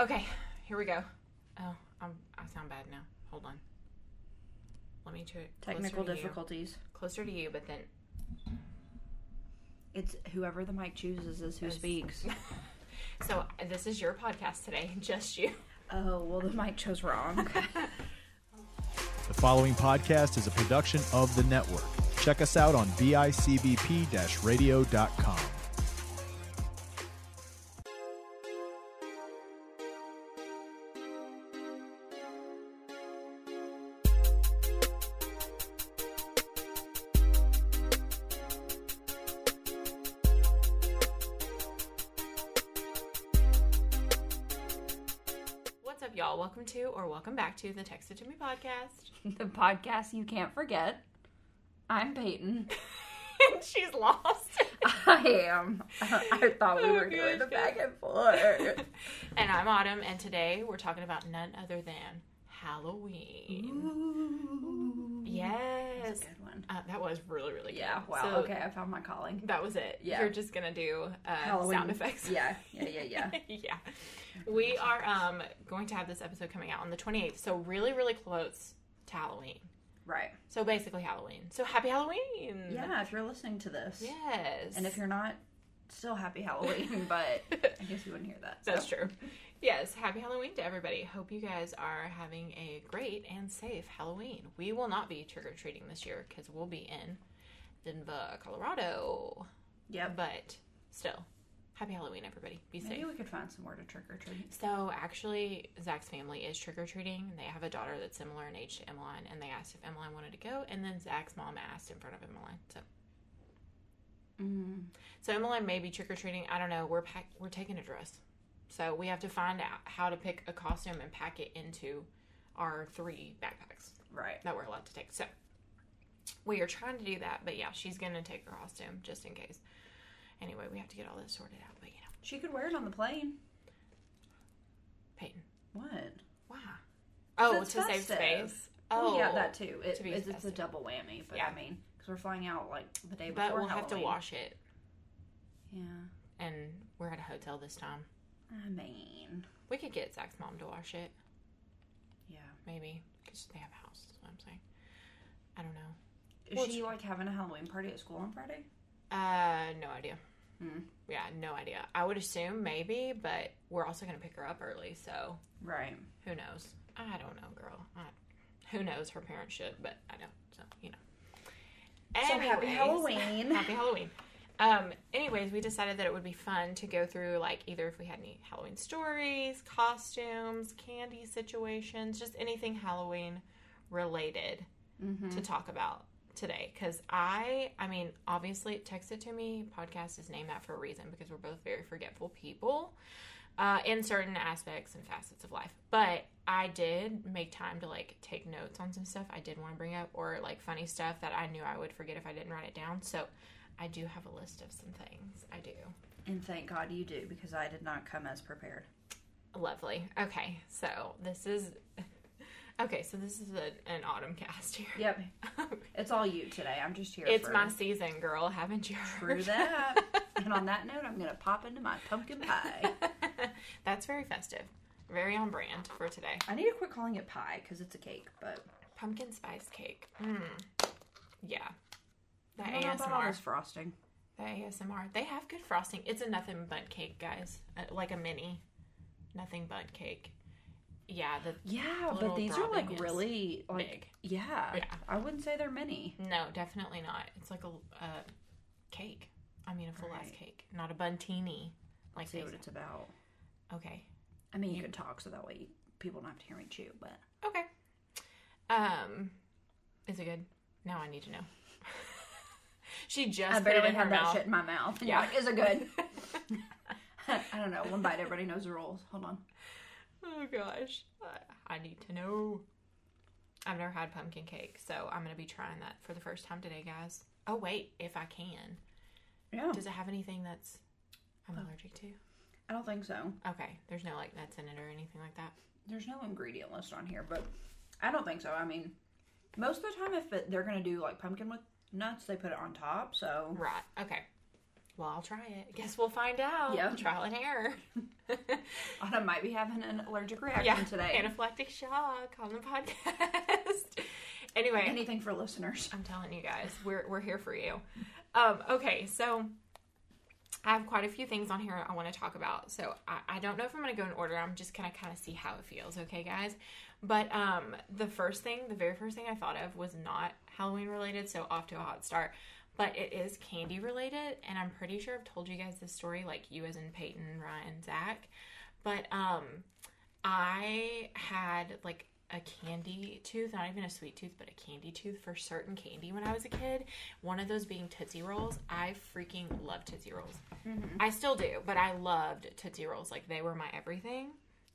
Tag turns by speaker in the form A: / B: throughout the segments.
A: Okay, here we go. Oh, I'm, I sound bad now. Hold on. Let me try it. closer
B: Technical
A: to you.
B: difficulties.
A: Closer to you, but then.
B: It's whoever the mic chooses is who
A: Is-
B: speaks.
A: So this is your podcast today, just you.
B: Oh well, the mic chose wrong.
C: The following podcast is a production of the network. Check us out on bicbp
A: back to the Text It To Me podcast.
B: the podcast you can't forget. I'm Peyton.
A: And she's lost.
B: I am. I thought we
A: Oh,
B: were doing the
A: gosh.
B: back and forth.
A: and I'm Autumn, and today we're talking about none other than Halloween.
B: Ooh.
A: Yes.
B: That's a good one.
A: Uh, that was really, really good.
B: Yeah. Wow.
A: So
B: okay, I found my calling.
A: That was it.
B: Yeah.
A: You're just gonna do uh,
B: Halloween
A: sound effects.
B: Yeah. Yeah. Yeah. Yeah.
A: yeah. We are um going to have this episode coming out on the 28th, so really, really close to Halloween.
B: right.
A: So basically Halloween. So happy Halloween.
B: Yeah. If you're listening to this,
A: Yes.
B: and if you're not, still happy Halloween. but I guess you wouldn't hear that. so.
A: That's true. Yes, happy Halloween to everybody. Hope you guys are having a great and safe Halloween. We will not be trick or treating this year because we'll be in Denver, Colorado.
B: Yep.
A: But still, happy Halloween, everybody. Be safe.
B: Maybe we could find somewhere to trick or treat.
A: So actually, Zach's family is trick or treating. They have a daughter that's similar in age to Emmeline, and they asked if Emmeline wanted to go, and then Zach's mom asked in front of Emmeline. So,
B: Mm.
A: so Emmeline may be trick or treating. I don't know. We're pack- we're taking a dress, so we have to find out how to pick a costume and pack it into our three backpacks
B: Right.
A: that we're allowed to take. So we are trying to do that, but yeah, she's gonna take her costume just in case. Anyway, we have to get all this sorted out. But you know,
B: She could wear it on the plane.
A: Peyton,
B: What?
A: why? Oh, to save space.
B: Oh,
A: Oh,
B: yeah, that oh, too. It,
A: to
B: it's, it's a double whammy, but
A: Yeah.
B: I mean, because we're flying out like the day before
A: But we'll have to wash it,
B: Yeah,
A: and we're at a hotel this time.
B: I mean,
A: We could get Zach's mom to wash it,
B: yeah.
A: maybe, because they have a house. That's what I'm saying. I don't know.
B: Is
A: Well,
B: she like having a Halloween party at school on Friday?
A: Uh, no idea.
B: Hmm.
A: Yeah, no idea. I would assume maybe, but we're also gonna pick her up early, so
B: Right.
A: who knows? I don't know, girl. I, who knows? Her parents should, but I don't. So you know.
B: So happy Halloween.
A: Happy Halloween. Um, anyways, we decided that it would be fun to go through like either if we had any Halloween stories, costumes, candy situations, just anything Halloween related
B: Mm-hmm.
A: to talk about today. Because I, I mean, obviously, text it to me. Podcast is named that for a reason because we're both very forgetful people uh, in certain aspects and facets of life. But I did make time to like take notes on some stuff I did want to bring up or like funny stuff that I knew I would forget if I didn't write it down. So I do have a list of some things. I do.
B: And thank God you do because I did not come as prepared.
A: Lovely. Okay, so this is. Okay, so this is a, an autumn cast here.
B: Yep. It's all you today. I'm just here.
A: It's
B: for
A: my season, girl. Haven't you heard?
B: True that. and on that note, I'm gonna pop into my pumpkin pie.
A: That's very festive. Very on brand for today.
B: I need to quit calling it pie because it's a cake, but
A: Pumpkin spice cake. Mmm. Yeah. The
B: I don't know about all
A: ASMR.
B: this frosting.
A: The ASMR. They have good frosting. It's a Nothing Bundt Cake, guys. Uh, like a mini Nothing Bundt Cake. Yeah, the
B: Yeah, but these are like really like
A: big.
B: yeah.
A: Yeah.
B: I wouldn't say they're mini.
A: No, definitely not. It's like a, a cake. I mean, a full ass cake, not a Bundtini. Like
B: See what it's about.
A: Okay.
B: I mean, you can talk so that way people don't have to hear me chew. But
A: Okay. Um, is it good? Now I need to know. She just
B: I barely had that
A: mouth.
B: shit in my mouth. And
A: Yeah.
B: like, is it good? I don't know. One bite, everybody knows the rules. Hold on.
A: oh gosh, I- I need to know. I've never had pumpkin cake, so I'm gonna be trying that for the first time today, guys. Oh wait, if I can,
B: Yeah,
A: does it have anything that's I'm oh. allergic to?
B: I don't think so.
A: Okay, there's no like nuts in it or anything like that.
B: There's no ingredient list on here, but I don't think so. I mean, most of the time, if it, they're gonna do like pumpkin with nuts, they put it on top. So
A: Right. Okay. Well, I'll try it. Guess we'll find out.
B: Yeah.
A: Trial and error.
B: Anna might be having an allergic reaction today.
A: Anaphylactic shock on the podcast. anyway,
B: Anything for listeners.
A: I'm telling you guys, we're we're here for you. Um, okay, so I have quite a few things on here I want to talk about. So I, I don't know if I'm going to go in order. I'm just gonna kind of see how it feels. Okay, guys. But um, the first thing, the very first thing I thought of was not Halloween related. So off to a hot start. But it is candy related, and I'm pretty sure I've told you guys this story, like you as in Peyton, Ryan, Zach. But um, I had like a candy tooth, not even a sweet tooth, but a candy tooth for certain candy when I was a kid. One of those being Tootsie Rolls. I freaking love Tootsie Rolls. Mm-hmm. I still do, but I loved Tootsie Rolls. Like they were my everything.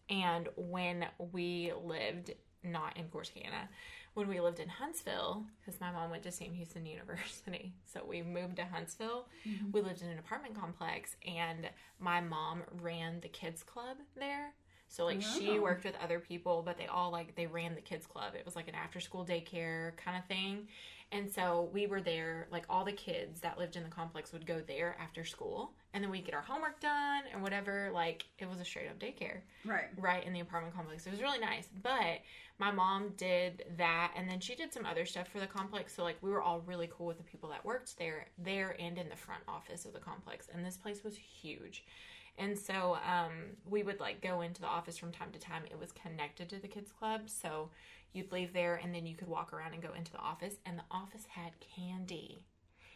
A: And when we lived not in Corsicana, when we lived in Huntsville, because my mom went to Sam Houston University, so we moved to Huntsville. Mm-hmm. We lived in an apartment complex, and my mom ran the kids club there. So like she
B: Oh.
A: worked with other people, but they all like they ran the kids club. It was like an after school daycare kind of thing. And so we were there, like all the kids that lived in the complex would go there after school, and then we'd get our homework done and whatever. Like it was a straight up daycare
B: Right.
A: right in the apartment complex. It was really nice. But my mom did that and then she did some other stuff for the complex. So like we were all really cool with the people that worked there, there and in the front office of the complex. And this place was huge. And so um, we would like go into the office from time to time. It was connected to the kids club, so you'd leave there and then you could walk around and go into the office. And the office had candy.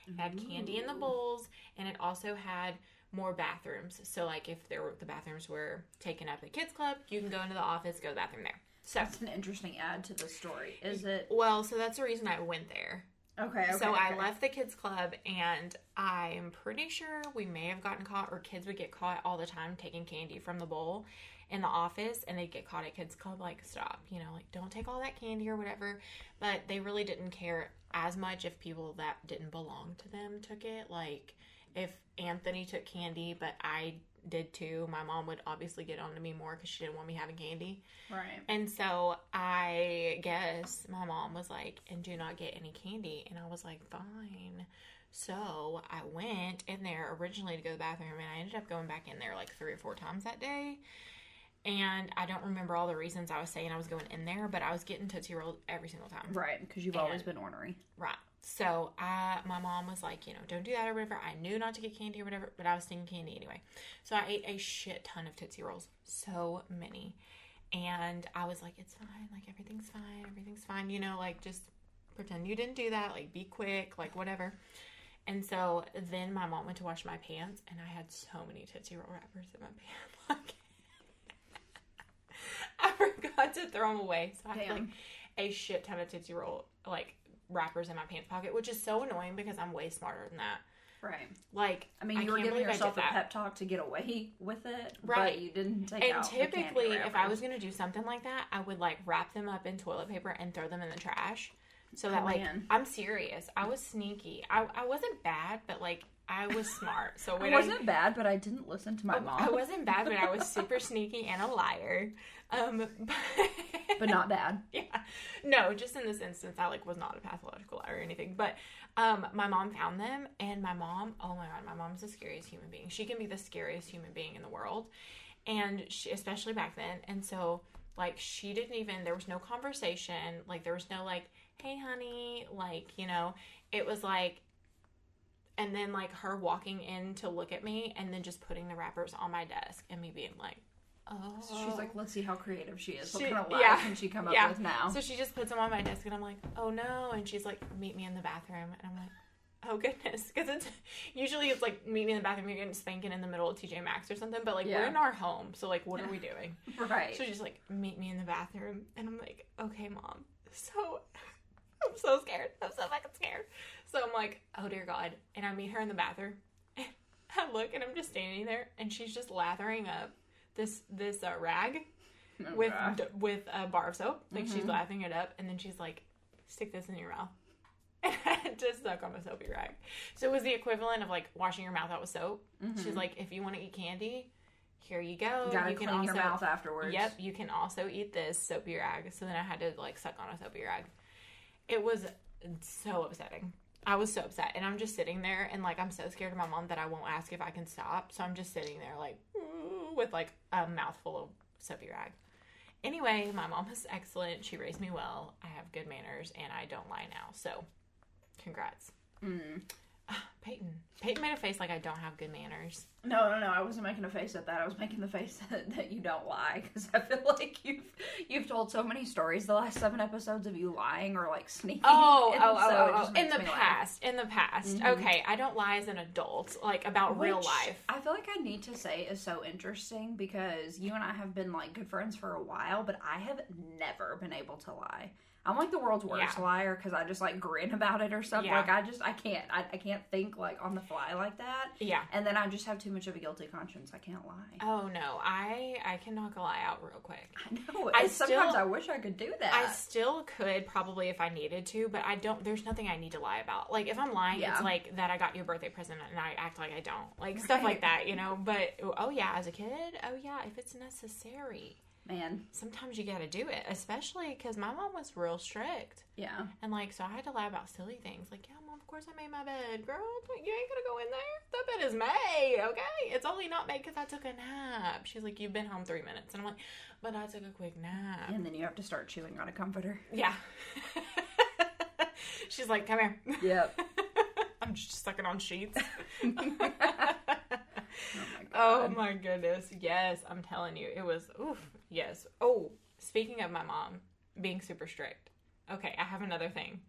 A: It had candy in the bowls, and it also had more bathrooms. So like if there were the bathrooms were taken up at the kids club, you can go into the office, go to the bathroom there. So
B: That's an interesting add to the story. Is it?
A: well, so that's the reason I went there.
B: Okay. okay
A: so I
B: okay.
A: left the kids club, and I'm pretty sure we may have gotten caught, or kids would get caught all the time taking candy from the bowl in the office, and they'd get caught at kids club. Like, stop, you know, like don't take all that candy or whatever. But they really didn't care as much if people that didn't belong to them took it. Like, if Anthony took candy, but I did too, my mom would obviously get on to me more because she didn't want me having candy.
B: Right.
A: And so I guess my mom was like, and do not get any candy. And I was like, fine. So I went in there originally to go to the bathroom, and I ended up going back in there like three or four times that day. And I don't remember all the reasons I was saying I was going in there, but I was getting Tootsie Roll every single time.
B: Right. Because you've always been ornery.
A: Right. So I, my mom was like, you know, don't do that or whatever. I knew not to get candy or whatever, but I was thinking candy anyway. So I ate a shit ton of Tootsie Rolls, so many, and I was like, it's fine, like everything's fine, everything's fine, you know, like just pretend you didn't do that, like be quick, like whatever. And so then my mom went to wash my pants, and I had so many Tootsie Roll wrappers in my pants. I forgot to throw them away, so I had like a shit ton of Tootsie Roll like wrappers in my pants pocket, which is so annoying because I'm way smarter than that.
B: Right.
A: Like,
B: I mean, you were giving
A: I
B: yourself a
A: that.
B: pep talk to get away with it,
A: Right.
B: But you didn't take
A: And
B: out. the candy
A: typically, if I was gonna do something like that, I would like wrap them up in toilet paper and throw them in the trash. So that
B: Oh,
A: like
B: man.
A: I'm serious. I was sneaky. I I wasn't bad, but like I was smart. So
B: I wasn't bad, but I didn't listen to my oh, mom.
A: I wasn't bad, but I was super sneaky and a liar. Um, but,
B: but not bad.
A: yeah. No just in this instance i like was not a pathological liar or anything. But um my mom found them and my mom oh my god my mom's the scariest human being. She can be the scariest human being in the world and she especially back then. And so like she didn't even there was no conversation. Like there was no like hey honey like you know? It was like and then like her walking in to look at me and then just putting the wrappers on my desk and me being like oh
B: She's like, let's see how creative she is. What
A: She-
B: kind of lies
A: yeah.
B: can she come up
A: Yeah.
B: with now?
A: So she just puts them on my desk, and I'm like, oh no. And she's like, meet me in the bathroom. And I'm like, oh goodness. Because it's usually it's like, meet me in the bathroom, you're getting spanking in the middle of TJ Maxx or something. But like, we're in our home. So like, what are we doing?
B: right.
A: So she's like, meet me in the bathroom. And I'm like, okay, mom. So I'm so scared. I'm so fucking scared. So I'm like, oh dear God. And I meet her in the bathroom. And I look and I'm just standing there and she's just lathering up this this uh, rag
B: Oh,
A: with d- with a bar of soap. Like she's
B: Mhm.
A: laughing it up, and then she's like, "Stick this in your mouth." And I had to suck on a soapy rag. So it was the equivalent of like washing your mouth out with soap. She's
B: Mhm.
A: like, "If you want to eat candy, here you go.
B: gotta
A: you
B: clean
A: can
B: your
A: also-
B: mouth afterwards.
A: Yep, you can also eat this soapy rag." So then I had to like suck on a soapy rag. It was so upsetting. I was so upset, and I'm just sitting there, and like I'm so scared of my mom that I won't ask if I can stop. So I'm just sitting there like with like a mouthful of soapy rag. Anyway, my mom was excellent. She raised me well. I have good manners, and I don't lie now. So, congrats,
B: Mm.
A: Peyton. Peyton made a face like I don't have good manners.
B: No, no, no. I wasn't making a face at that. I was making the face that, that you don't lie because I feel like you've you've told so many stories the last seven episodes of you lying or like sneaking.
A: Oh,
B: and
A: oh, oh,
B: so
A: oh, oh. in the
B: laugh.
A: past, in the past.
B: Mhm.
A: Okay, I don't lie as an adult, like about real life.
B: I feel like I need to say is so interesting because you and I have been like good friends for a while, but I have never been able to lie. I'm like the world's worst
A: Yeah.
B: liar because I just like grin about it or something.
A: Yeah.
B: Like I just I can't I, I can't think like on the fly like that,
A: Yeah.
B: and then I just have too much of a guilty conscience. I can't lie.
A: Oh no, I I can knock a lie out real quick.
B: I know.
A: I
B: and sometimes I wish I could do that.
A: I still could probably if I needed to, but I don't. There's nothing I need to lie about. Like if I'm lying,
B: Yeah.
A: it's like that I got you a birthday present and I act like I don't, like stuff like that, you know. But oh yeah, as a kid, oh yeah, if it's necessary,
B: Man,
A: sometimes you got to do it. Especially because my mom was real strict,
B: yeah.
A: and like so I had to lie about silly things. Like yeah, mom, of course I made my bed, girl. You ain't gonna go in there. That bed is made, okay? It's only not made because I took a nap. She's like, you've been home three minutes, and I'm like, but I took a quick nap.
B: And then you have to start chewing on a comforter.
A: Yeah. She's like, come here.
B: Yep.
A: I'm just sucking on sheets.
B: oh my
A: oh my goodness. Yes, I'm telling you. It was, oof. Yes. Oh, speaking of my mom being super strict. Okay, I have another thing.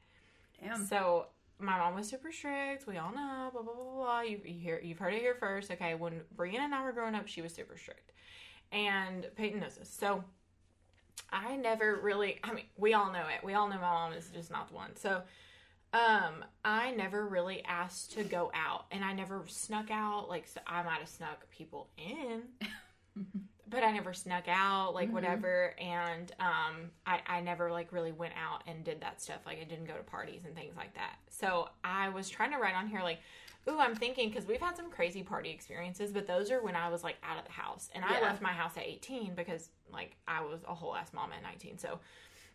B: Damn.
A: So, my mom was super strict. We all know, blah, blah, blah, blah. You, you hear, you've heard it here first. Okay, when Brianna and I were growing up, she was super strict. And Peyton knows this. So, I never really, I mean, we all know it. We all know my mom is just not the one. So, um, I never really asked to go out and I never snuck out. Like, so I might have snuck people in, but I never snuck out, like,
B: Mhm.
A: whatever. And, um, I, I never, like, really went out and did that stuff. Like, I didn't go to parties and things like that. So, I was trying to write on here, like, Ooh, I'm thinking because we've had some crazy party experiences, but those are when I was like out of the house, and I left my house at 18 because like I was a whole ass mom at 19. So,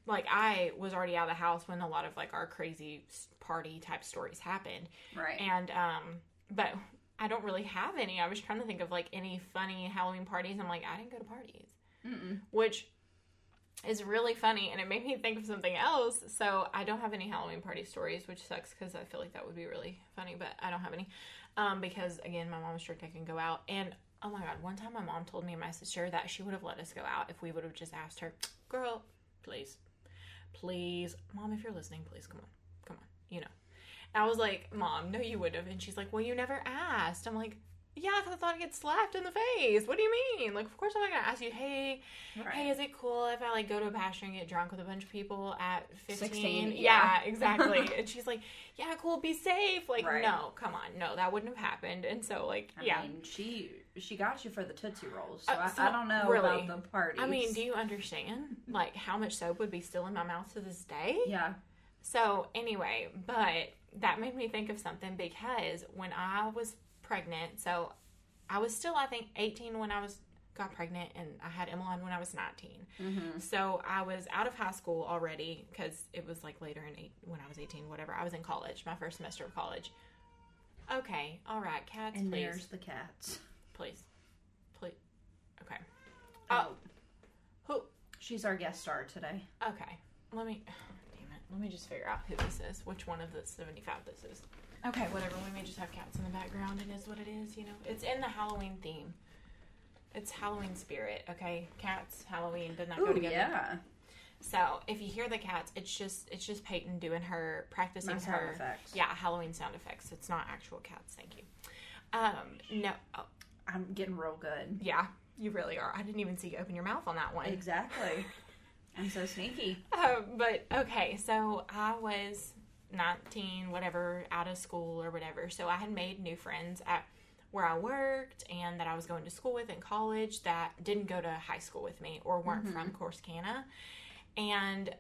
A: like I was already out of the house when a lot of like our crazy party type stories happened,
B: Right.
A: and um, but I don't really have any. I was trying to think of like any funny Halloween parties. I'm like I didn't go to parties,
B: Mm-mm.
A: which is really funny, and it made me think of something else. So I don't have any Halloween party stories, which sucks because I feel like that would be really funny, but I don't have any. Um, because again, my mom was strict. I can go out, and oh my god, one time my mom told me and my sister that she would have let us go out if we would have just asked her, "Girl, please, please, mom, if you're listening, please come on, come on," you know. And I was like, "Mom, no, you would have," and she's like, "Well, you never asked." I'm like. Yeah, I thought I'd get slapped in the face. What do you mean? Like, of course I'm not gonna ask you. Hey,
B: Right.
A: hey, is it cool if I like go to a pasture and get drunk with a bunch of people at 15? yeah,
B: yeah.
A: exactly. and she's like, yeah, cool, be safe. Like,
B: Right.
A: no, come on. No, that wouldn't have happened. And so, like,
B: I
A: yeah.
B: mean, she she got you for the Tootsie Rolls, so,
A: Uh,
B: I,
A: so,
B: I don't know
A: really,
B: about the parties.
A: I mean, do you understand like how much soap would be still in my mouth to this day?
B: yeah,
A: So, anyway, but that made me think of something because when I was pregnant, so I was still, I think, 18 when I was got pregnant, and I had Emmeline when I was 19.
B: mm-hmm.
A: So I was out of high school already because it was like later in eight, when I was 18, whatever. I was in college, my first semester of college. Okay, all right, cats,
B: and
A: please,
B: there's the cats.
A: Please, please. Okay,
B: Oh,
A: who?
B: she's our guest star today.
A: Okay, let me. Damn it, let me just figure out who this is. Which one of the 75 this is? Okay, whatever. We may just have cats in the background. It is what it is. You know, it's in the Halloween theme. It's Halloween spirit. Okay, cats, Halloween doesn't go
B: Ooh,
A: together.
B: yeah,
A: So if you hear the cats, it's just it's just Peyton doing her practicing
B: nice
A: her
B: effects.
A: yeah Halloween sound effects. It's not actual cats. Thank you. Um, no, oh,
B: I'm getting real good.
A: yeah, you really are. I didn't even see you open your mouth on that one.
B: Exactly. I'm so sneaky.
A: Uh, but okay, so I was 19, whatever, out of school or whatever. So I had made new friends at where I worked and that I was going to school with in college that didn't go to high school with me or weren't
B: Mhm.
A: from Corsicana. And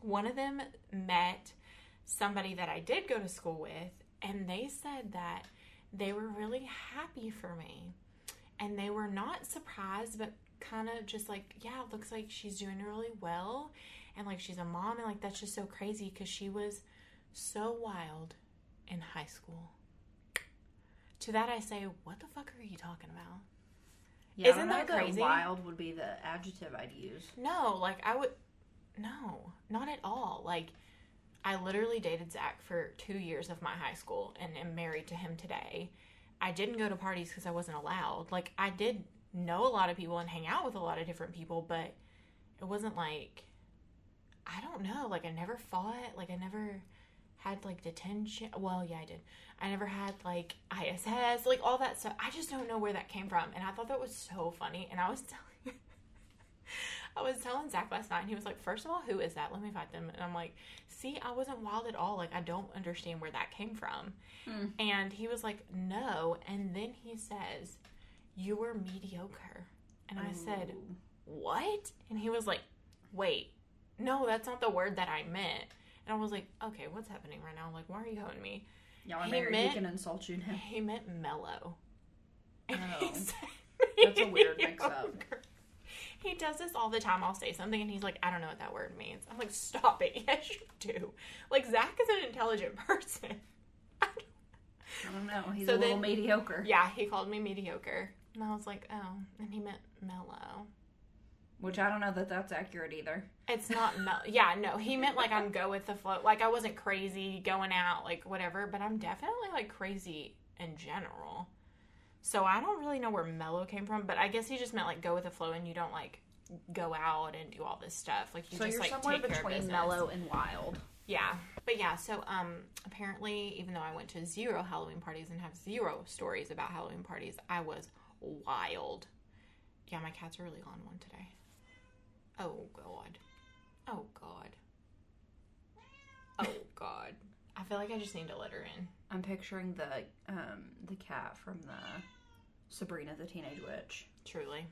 A: one of them met somebody that I did go to school with, and they said that they were really happy for me. And they were not surprised, but kind of just like, yeah, it looks like she's doing really well. And like she's a mom, and like that's just so crazy because she was so wild in high school. To that I say, what the fuck are you talking about?
B: Yeah,
A: Isn't
B: I don't know
A: that crazy?
B: Wild would be the adjective I'd use.
A: No, like I would. No, not at all. Like I literally dated Zach for two years of my high school and am married to him today. I didn't go to parties because I wasn't allowed. Like I did know a lot of people and hang out with a lot of different people, but it wasn't like I don't know. Like I never fought. Like I never had like detention. Well, yeah, I did. I never had like ISS, like all that stuff. I just don't know where that came from, and I thought that was so funny. And I was telling, I was telling Zach last night, and he was like, first of all, who is that? Let me find them." And I'm like, "See, I wasn't wild at all. Like I don't understand where that came from." Hmm. And he was like, "No." And then he says, "You were mediocre," and I said,
B: oh.
A: what? And he was like, wait, no, that's not the word that I meant. And I was like, okay, what's happening right now? Like, why are you hoeing me?
B: Y'all are
A: He
B: married.
A: meant-
B: he can insult you now.
A: He meant mellow.
B: Oh. That's a weird mix-up.
A: mediocre. He does this all the time. I'll say something and he's like, I don't know what that word means. I'm like, stop it. Yes, you do. Like, Zach is an intelligent person. I don't-
B: I don't know. He's
A: So
B: a little
A: then-
B: mediocre.
A: yeah, he called me mediocre. And I was like, oh. And he meant mellow.
B: Which I don't know that that's accurate either.
A: It's not mel- yeah, no. He meant like I'm go with the flow. Like I wasn't crazy going out, like whatever, but I'm definitely like crazy in general. So I don't really know where mellow came from, but I guess he just meant like go with the flow and you don't like go out and do all this stuff. Like you
B: so
A: just like
B: somewhere
A: take care of
B: between mellow and wild.
A: Yeah. But yeah, so um apparently even though I went to zero Halloween parties and have zero stories about Halloween parties, I was wild. Yeah, my cat's are really on one today. Oh god. Oh god. Oh god. I feel like I just need to let her in.
B: I'm picturing the um the cat from the Sabrina the Teenage Witch.
A: Truly.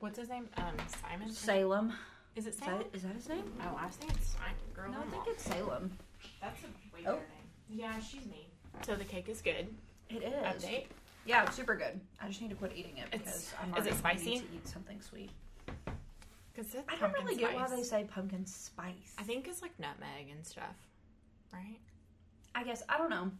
A: What's his name? Um Simon?
B: Salem.
A: Is it
B: Is
A: Simon?
B: that, is that his name?
A: Oh, I was thinking Simon. Girl,
B: No, I
A: I'm
B: think
A: off.
B: it's Salem.
A: That's a way
B: Oh.
A: better name. Yeah, she's me. So the cake is good.
B: It is.
A: Update.
B: Yeah, it's super good. I just need to quit eating it
A: It's-
B: because I'm
A: is it
B: already
A: spicy?
B: need to eat something sweet.
A: Because it's
B: I don't
A: pumpkin
B: really get why
A: spice.
B: they say pumpkin spice.
A: I think it's like nutmeg and stuff, right?
B: I guess I don't know.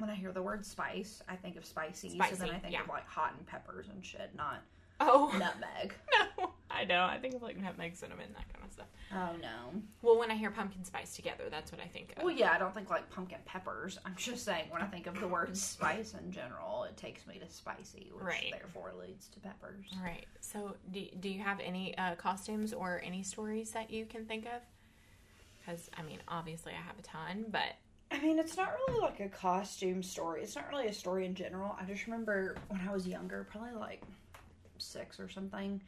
B: When I hear the word spice, I think of spicy, so then I think
A: yeah.
B: of like hot and peppers and shit, not
A: Oh
B: nutmeg.
A: no, I know. I think of like nutmeg, cinnamon, that kind of stuff.
B: Oh no.
A: Well, when I hear pumpkin spice together, that's what I think of.
B: Well, yeah, I don't think like pumpkin peppers. I'm just saying when I think of the word spice in general, it takes me to spicy, which
A: Right.
B: therefore leads to peppers.
A: Right. So, do, do you have any uh, costumes or any stories that you can think of? Because I mean, obviously, I have a ton, but
B: I mean, it's not really like a costume story. It's not really a story in general. I just remember when I was younger, probably like six or something,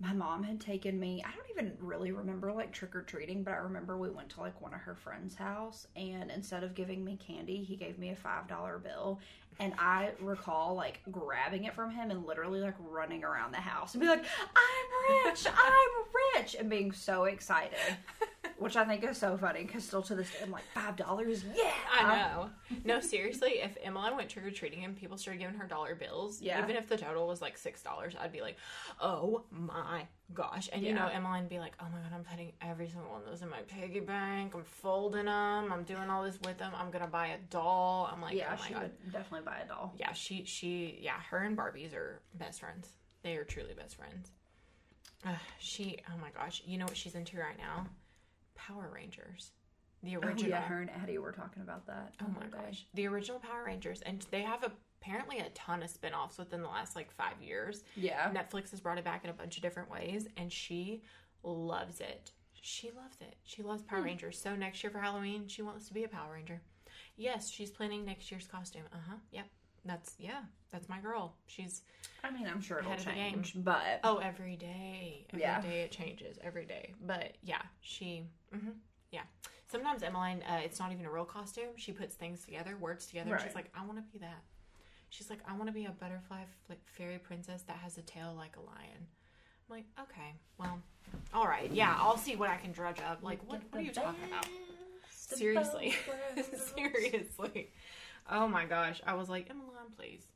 B: my mom had taken me. I don't even really remember like trick or treating, but I remember we went to like one of her friends' house, and instead of giving me candy, he gave me a $5 bill. And I recall like grabbing it from him and literally like running around the house and be like, I'm rich, I'm rich, and being so excited. Which I think is so funny because still to this day I'm like five dollars, yeah.
A: I um, know. no, seriously, if Emmeline went trick or treating and people started giving her dollar bills,
B: Yeah.
A: even if the total was like six dollars, I'd be like, "Oh my gosh!" And you know,
B: Yeah.
A: Emmeline would be like, "Oh my god, I'm putting every single one of those in my piggy bank. I'm folding them. I'm doing all this with them. I'm gonna buy a doll." I'm like,
B: yeah,
A: "Oh my
B: she
A: god."
B: would definitely buy a doll.
A: Yeah, she she yeah, her and Barbies are best friends. They are truly best friends. Ugh, she oh my gosh, you know what she's into right now? Power Rangers. The
B: Oh,
A: original.
B: yeah, her and Eddie were talking about that.
A: Oh my
B: day.
A: gosh. The original Power Rangers. And they have apparently a ton of spin offs within the last like five years.
B: Yeah.
A: Netflix has brought it back in a bunch of different ways, and she loves it. She loves it. She loves Power Rangers. So next year for Halloween, she wants to be a Power Ranger. Yes, she's planning next year's costume. Uh huh. Yep. That's yeah. That's my girl. She's
B: I mean, I'm sure it'll
A: Ahead of the game.
B: change, but
A: oh every day. Every day
B: Yeah.
A: it changes every day. But yeah, she. hmm yeah. Sometimes Emmeline, uh, it's not even a real costume. She puts things together, words together. and She's
B: Right.
A: like, I want to be that. She's like, I want to be a butterfly like fairy princess that has a tail like a lion. I'm like, okay, well, all right, yeah, I'll see what I can drudge up. Like, what, what are you talking about? Seriously. Seriously. Oh my gosh. I was like, Emmeline, please.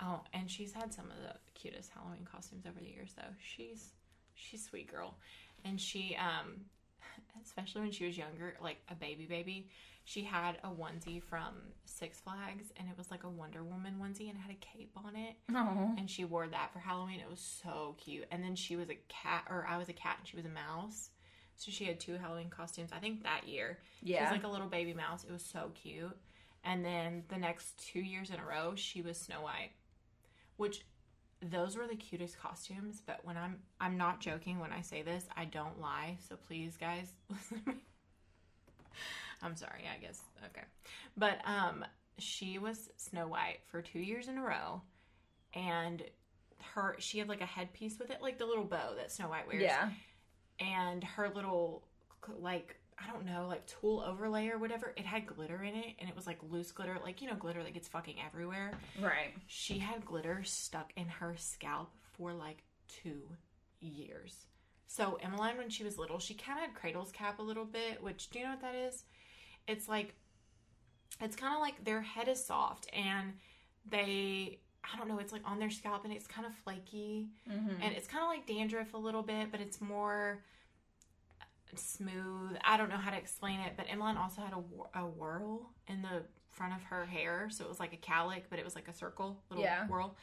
A: Oh, and she's had some of the cutest Halloween costumes over the years though. She's she's a sweet girl. And she um especially when she was younger, like a baby baby, she had a onesie from Six Flags and it was like a Wonder Woman onesie and it had a cape on it.
B: Oh.
A: And she wore that for Halloween. It was so cute. And then she was a cat, or I was a cat and she was a mouse. So she had two Halloween costumes, I think that year. Yeah. She was like a little baby mouse. It was so cute. And then the next two years in a row, she was Snow White, which those were the cutest costumes. But when I'm, I'm not joking when I say this, I don't lie. So please, guys, listen to me. I'm sorry, I guess. Okay. But um, she was Snow White for two years in a row. And her, she had like a headpiece with it, like the little bow that Snow White wears
B: Yeah.
A: and her little like I don't know, like tulle overlay or whatever, it had glitter in it and it was like loose glitter, like you know, glitter that gets fucking everywhere.
B: Right.
A: She had glitter stuck in her scalp for like two years. So Emmeline, when she was little, she kind of had cradle's cap a little bit, which do you know what that is? It's like it's kind of like their head is soft and they I don't know, it's like on their scalp and it's kind of flaky
B: Mm-hmm.
A: and it's kind of like dandruff a little bit, but it's more smooth. I don't know how to explain it, but Emmeline also had a, a whirl in the front of her hair, so it was like a cowlick, but it was like a circle, little
B: Yeah.
A: whirl.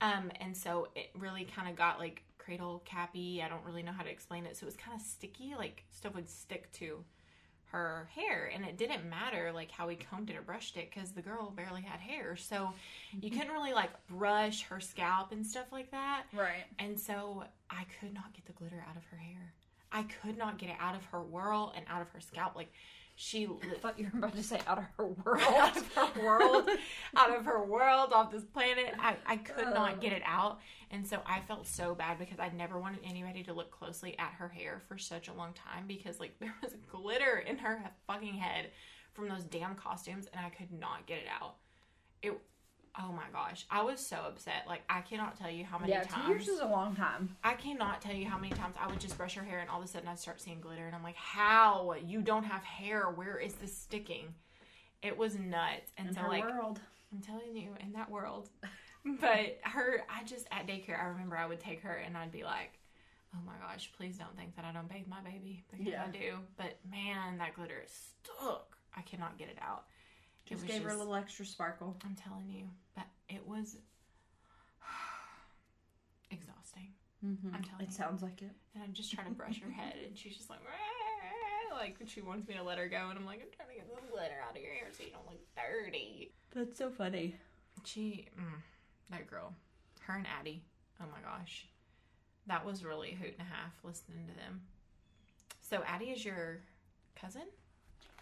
A: Um, and so it really kind of got like cradle cappy. I don't really know how to explain it, so it was kind of sticky, like stuff would stick to her hair, and it didn't matter like how we combed it or brushed it because the girl barely had hair, so you couldn't really like brush her scalp and stuff like that.
B: Right.
A: And so I could not get the glitter out of her hair. I could not get it out of her whirl and out of her scalp. Like she
B: I thought you were about to say out of her world.
A: out of her world, out of her world, off this planet. I, I could not uh. get it out. And so I felt so bad because I never wanted anybody to look closely at her hair for such a long time because like there was glitter in her fucking head from those damn costumes and I could not get it out. It oh my gosh. I was so upset. Like I cannot tell you how many
B: yeah,
A: times
B: two years is a long time.
A: I cannot tell you how many times I would just brush her hair and all of a sudden I'd start seeing glitter and I'm like, how? You don't have hair. Where is this sticking? It was nuts. And
B: In
A: so
B: her
A: like
B: world.
A: I'm telling you, in that world. But her I just at daycare I remember I would take her and I'd be like, Oh my gosh, please don't think that I don't bathe my baby because
B: Yeah.
A: I do. But man, that glitter is stuck. I cannot get it out. It
B: Just gave her a little extra sparkle.
A: I'm telling you, but it was exhausting.
B: Mm-hmm.
A: I'm telling
B: It
A: you.
B: sounds like it.
A: And I'm just trying to brush her head, and she's just like, like she wants me to let her go, and I'm like, I'm trying to get the glitter out of your hair so you don't look dirty.
B: That's so funny.
A: She, mm, that girl, her and Addie. Oh my gosh, that was really a hoot and a half listening to them. So Addie is your cousin?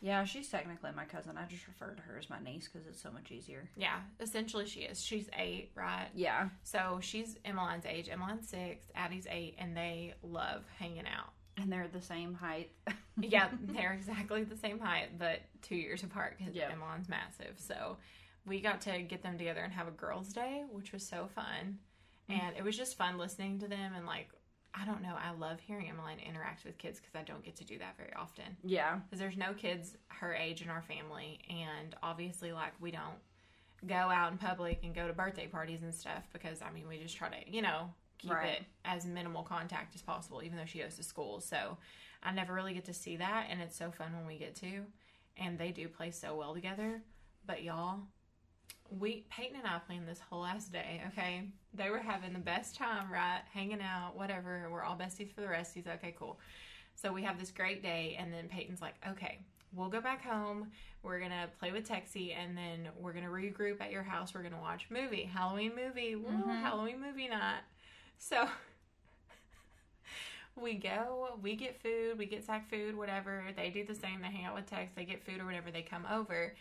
B: Yeah, she's technically my cousin. I just refer to her as my niece because it's so much easier.
A: Yeah, essentially she is. She's eight, right?
B: Yeah.
A: So she's Emmeline's age. Emmeline's six, Addie's eight, and they love hanging out.
B: And they're the same height.
A: yeah, they're exactly the same height, but two years apart because
B: Yeah.
A: Emmeline's massive. So we got to get them together and have a girls' day, which was so fun. Mm. And it was just fun listening to them and like, I don't know, I love hearing Emmeline interact with kids because I don't get to do that very often.
B: Yeah.
A: Because there's no kids her age in our family, and obviously, like, we don't go out in public and go to birthday parties and stuff because, I mean, we just try to, you know, keep
B: Right.
A: it as minimal contact as possible, even though she goes to school. So I never really get to see that, and it's so fun when we get to. And they do play so well together. But y'all, we Peyton and I planned this whole last day. Okay, they were having the best time, right? Hanging out, whatever. We're all besties for the resties. Okay, cool. So we have this great day, and then Peyton's like, "Okay, we'll go back home. We're gonna play with Texie, and then we're gonna regroup at your house. We're gonna watch movie, Halloween movie, Woo,
B: Mhm.
A: Halloween movie night." So we go, we get food, we get Zach food, whatever. They do the same. They hang out with Tex. They get food or whatever. They come over.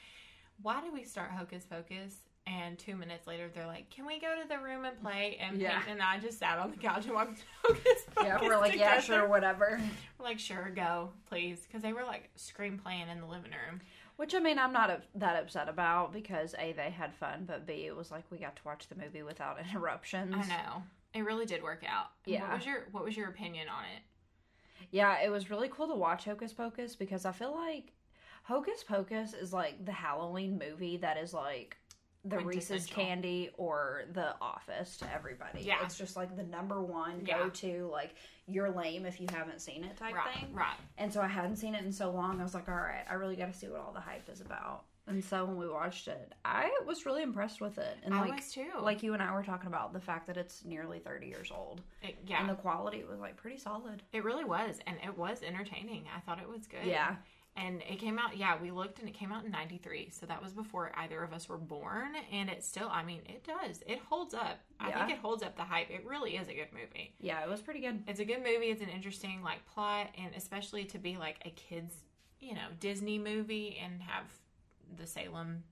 A: Why do we start Hocus Pocus? And two minutes later, they're like, "Can we go to the room and play?" And
B: Yeah.
A: Peyton and I just sat on the couch and watched Hocus Pocus.
B: Yeah, we're like, yeah,
A: together.
B: sure, whatever.
A: We're like, sure, go, please. Because they were like scream playing in the living room.
B: Which I mean, I'm not that upset about because a they had fun, but b it was like we got to watch the movie without interruptions.
A: I know. It really did work out.
B: Yeah.
A: What was your What was your opinion on it?
B: Yeah, it was really cool to watch Hocus Pocus because I feel like Hocus Pocus is like the Halloween movie that is like the Reese's candy or the Office to everybody.
A: Yeah.
B: It's just like the number one
A: Yeah.
B: go to, like, you're lame if you haven't seen it type
A: Right,
B: thing.
A: right.
B: And so I hadn't seen it in so long. I was like, all right, I really got to see what all the hype is about. And so when we watched it, I was really impressed with it. And
A: I
B: like,
A: was too.
B: like you and I were talking about the fact that it's nearly 30 years old.
A: It- yeah,
B: And the quality was like pretty solid.
A: it really was, and it was entertaining. I thought it was good.
B: Yeah.
A: And it came out, yeah, we looked and it came out in 93. So that was before either of us were born. And it still, I mean, it does. It holds up. I think it holds up the hype. It really is a good movie.
B: Yeah, it was pretty good.
A: It's a good movie. It's an interesting, like, plot. And especially to be, like, a kid's, you know, Disney movie and have the Salem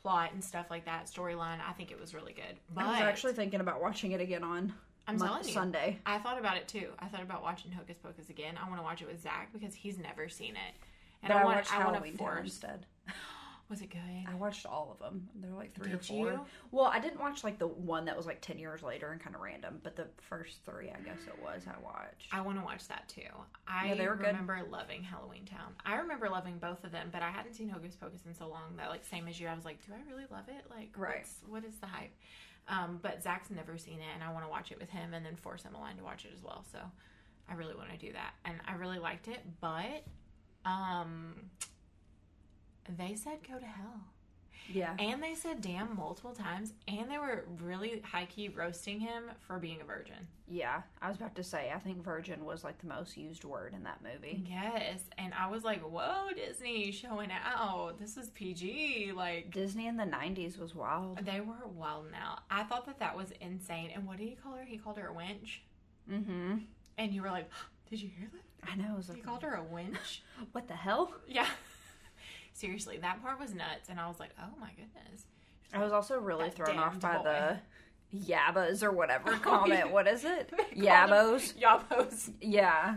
A: plot and stuff like that, storyline. I think it was really good. But
B: I was actually thinking about watching it again on
A: I'm telling you.
B: Sunday.
A: I thought about it too. I thought about watching Hocus Pocus again. I want to watch it with Zach because he's never seen it. And
B: But I,
A: want,
B: watched
A: I want
B: Halloween
A: to
B: Town
A: force.
B: instead.
A: Was it good?
B: I watched all of them. They're like three or
A: Did
B: four.
A: you?
B: Well, I didn't watch like the one that was like ten years later and kind of random, but the first three, I guess it was, I watched.
A: I want to watch that too. I
B: Yeah, they were good.
A: remember loving Halloween Town. I remember loving both of them, but I hadn't seen Hocus Pocus in so long that, like, same as you, I was like, do I really love it? Like,
B: Right.
A: what's, what is the hype? Um, but Zach's never seen it, and I want to watch it with him and then force Emmeline to watch it as well. So I really want to do that. And I really liked it, but um, they said go to hell.
B: yeah,
A: And they said damn multiple times, and they were really high key roasting him for being a virgin.
B: yeah. I was about to say, I think virgin was like the most used word in that movie.
A: Yes, and I was like, "Whoa, Disney showing out! This is PG." Like
B: Disney in the '90s was wild.
A: they were wild now. I thought that that was insane. And what did he call her? He called her a wench.
B: Mm-hmm.
A: And you were like, "Did you hear that?"
B: I know. It was
A: He
B: like,
A: called her a winch?
B: what the hell?
A: yeah. Seriously, that part was nuts, and I was like, "Oh my goodness."
B: I was also really
A: That
B: thrown off by
A: boy.
B: the yabbas or whatever
A: Oh,
B: comment.
A: yeah.
B: What is it?
A: They
B: Yabos.
A: Yabos.
B: Yeah.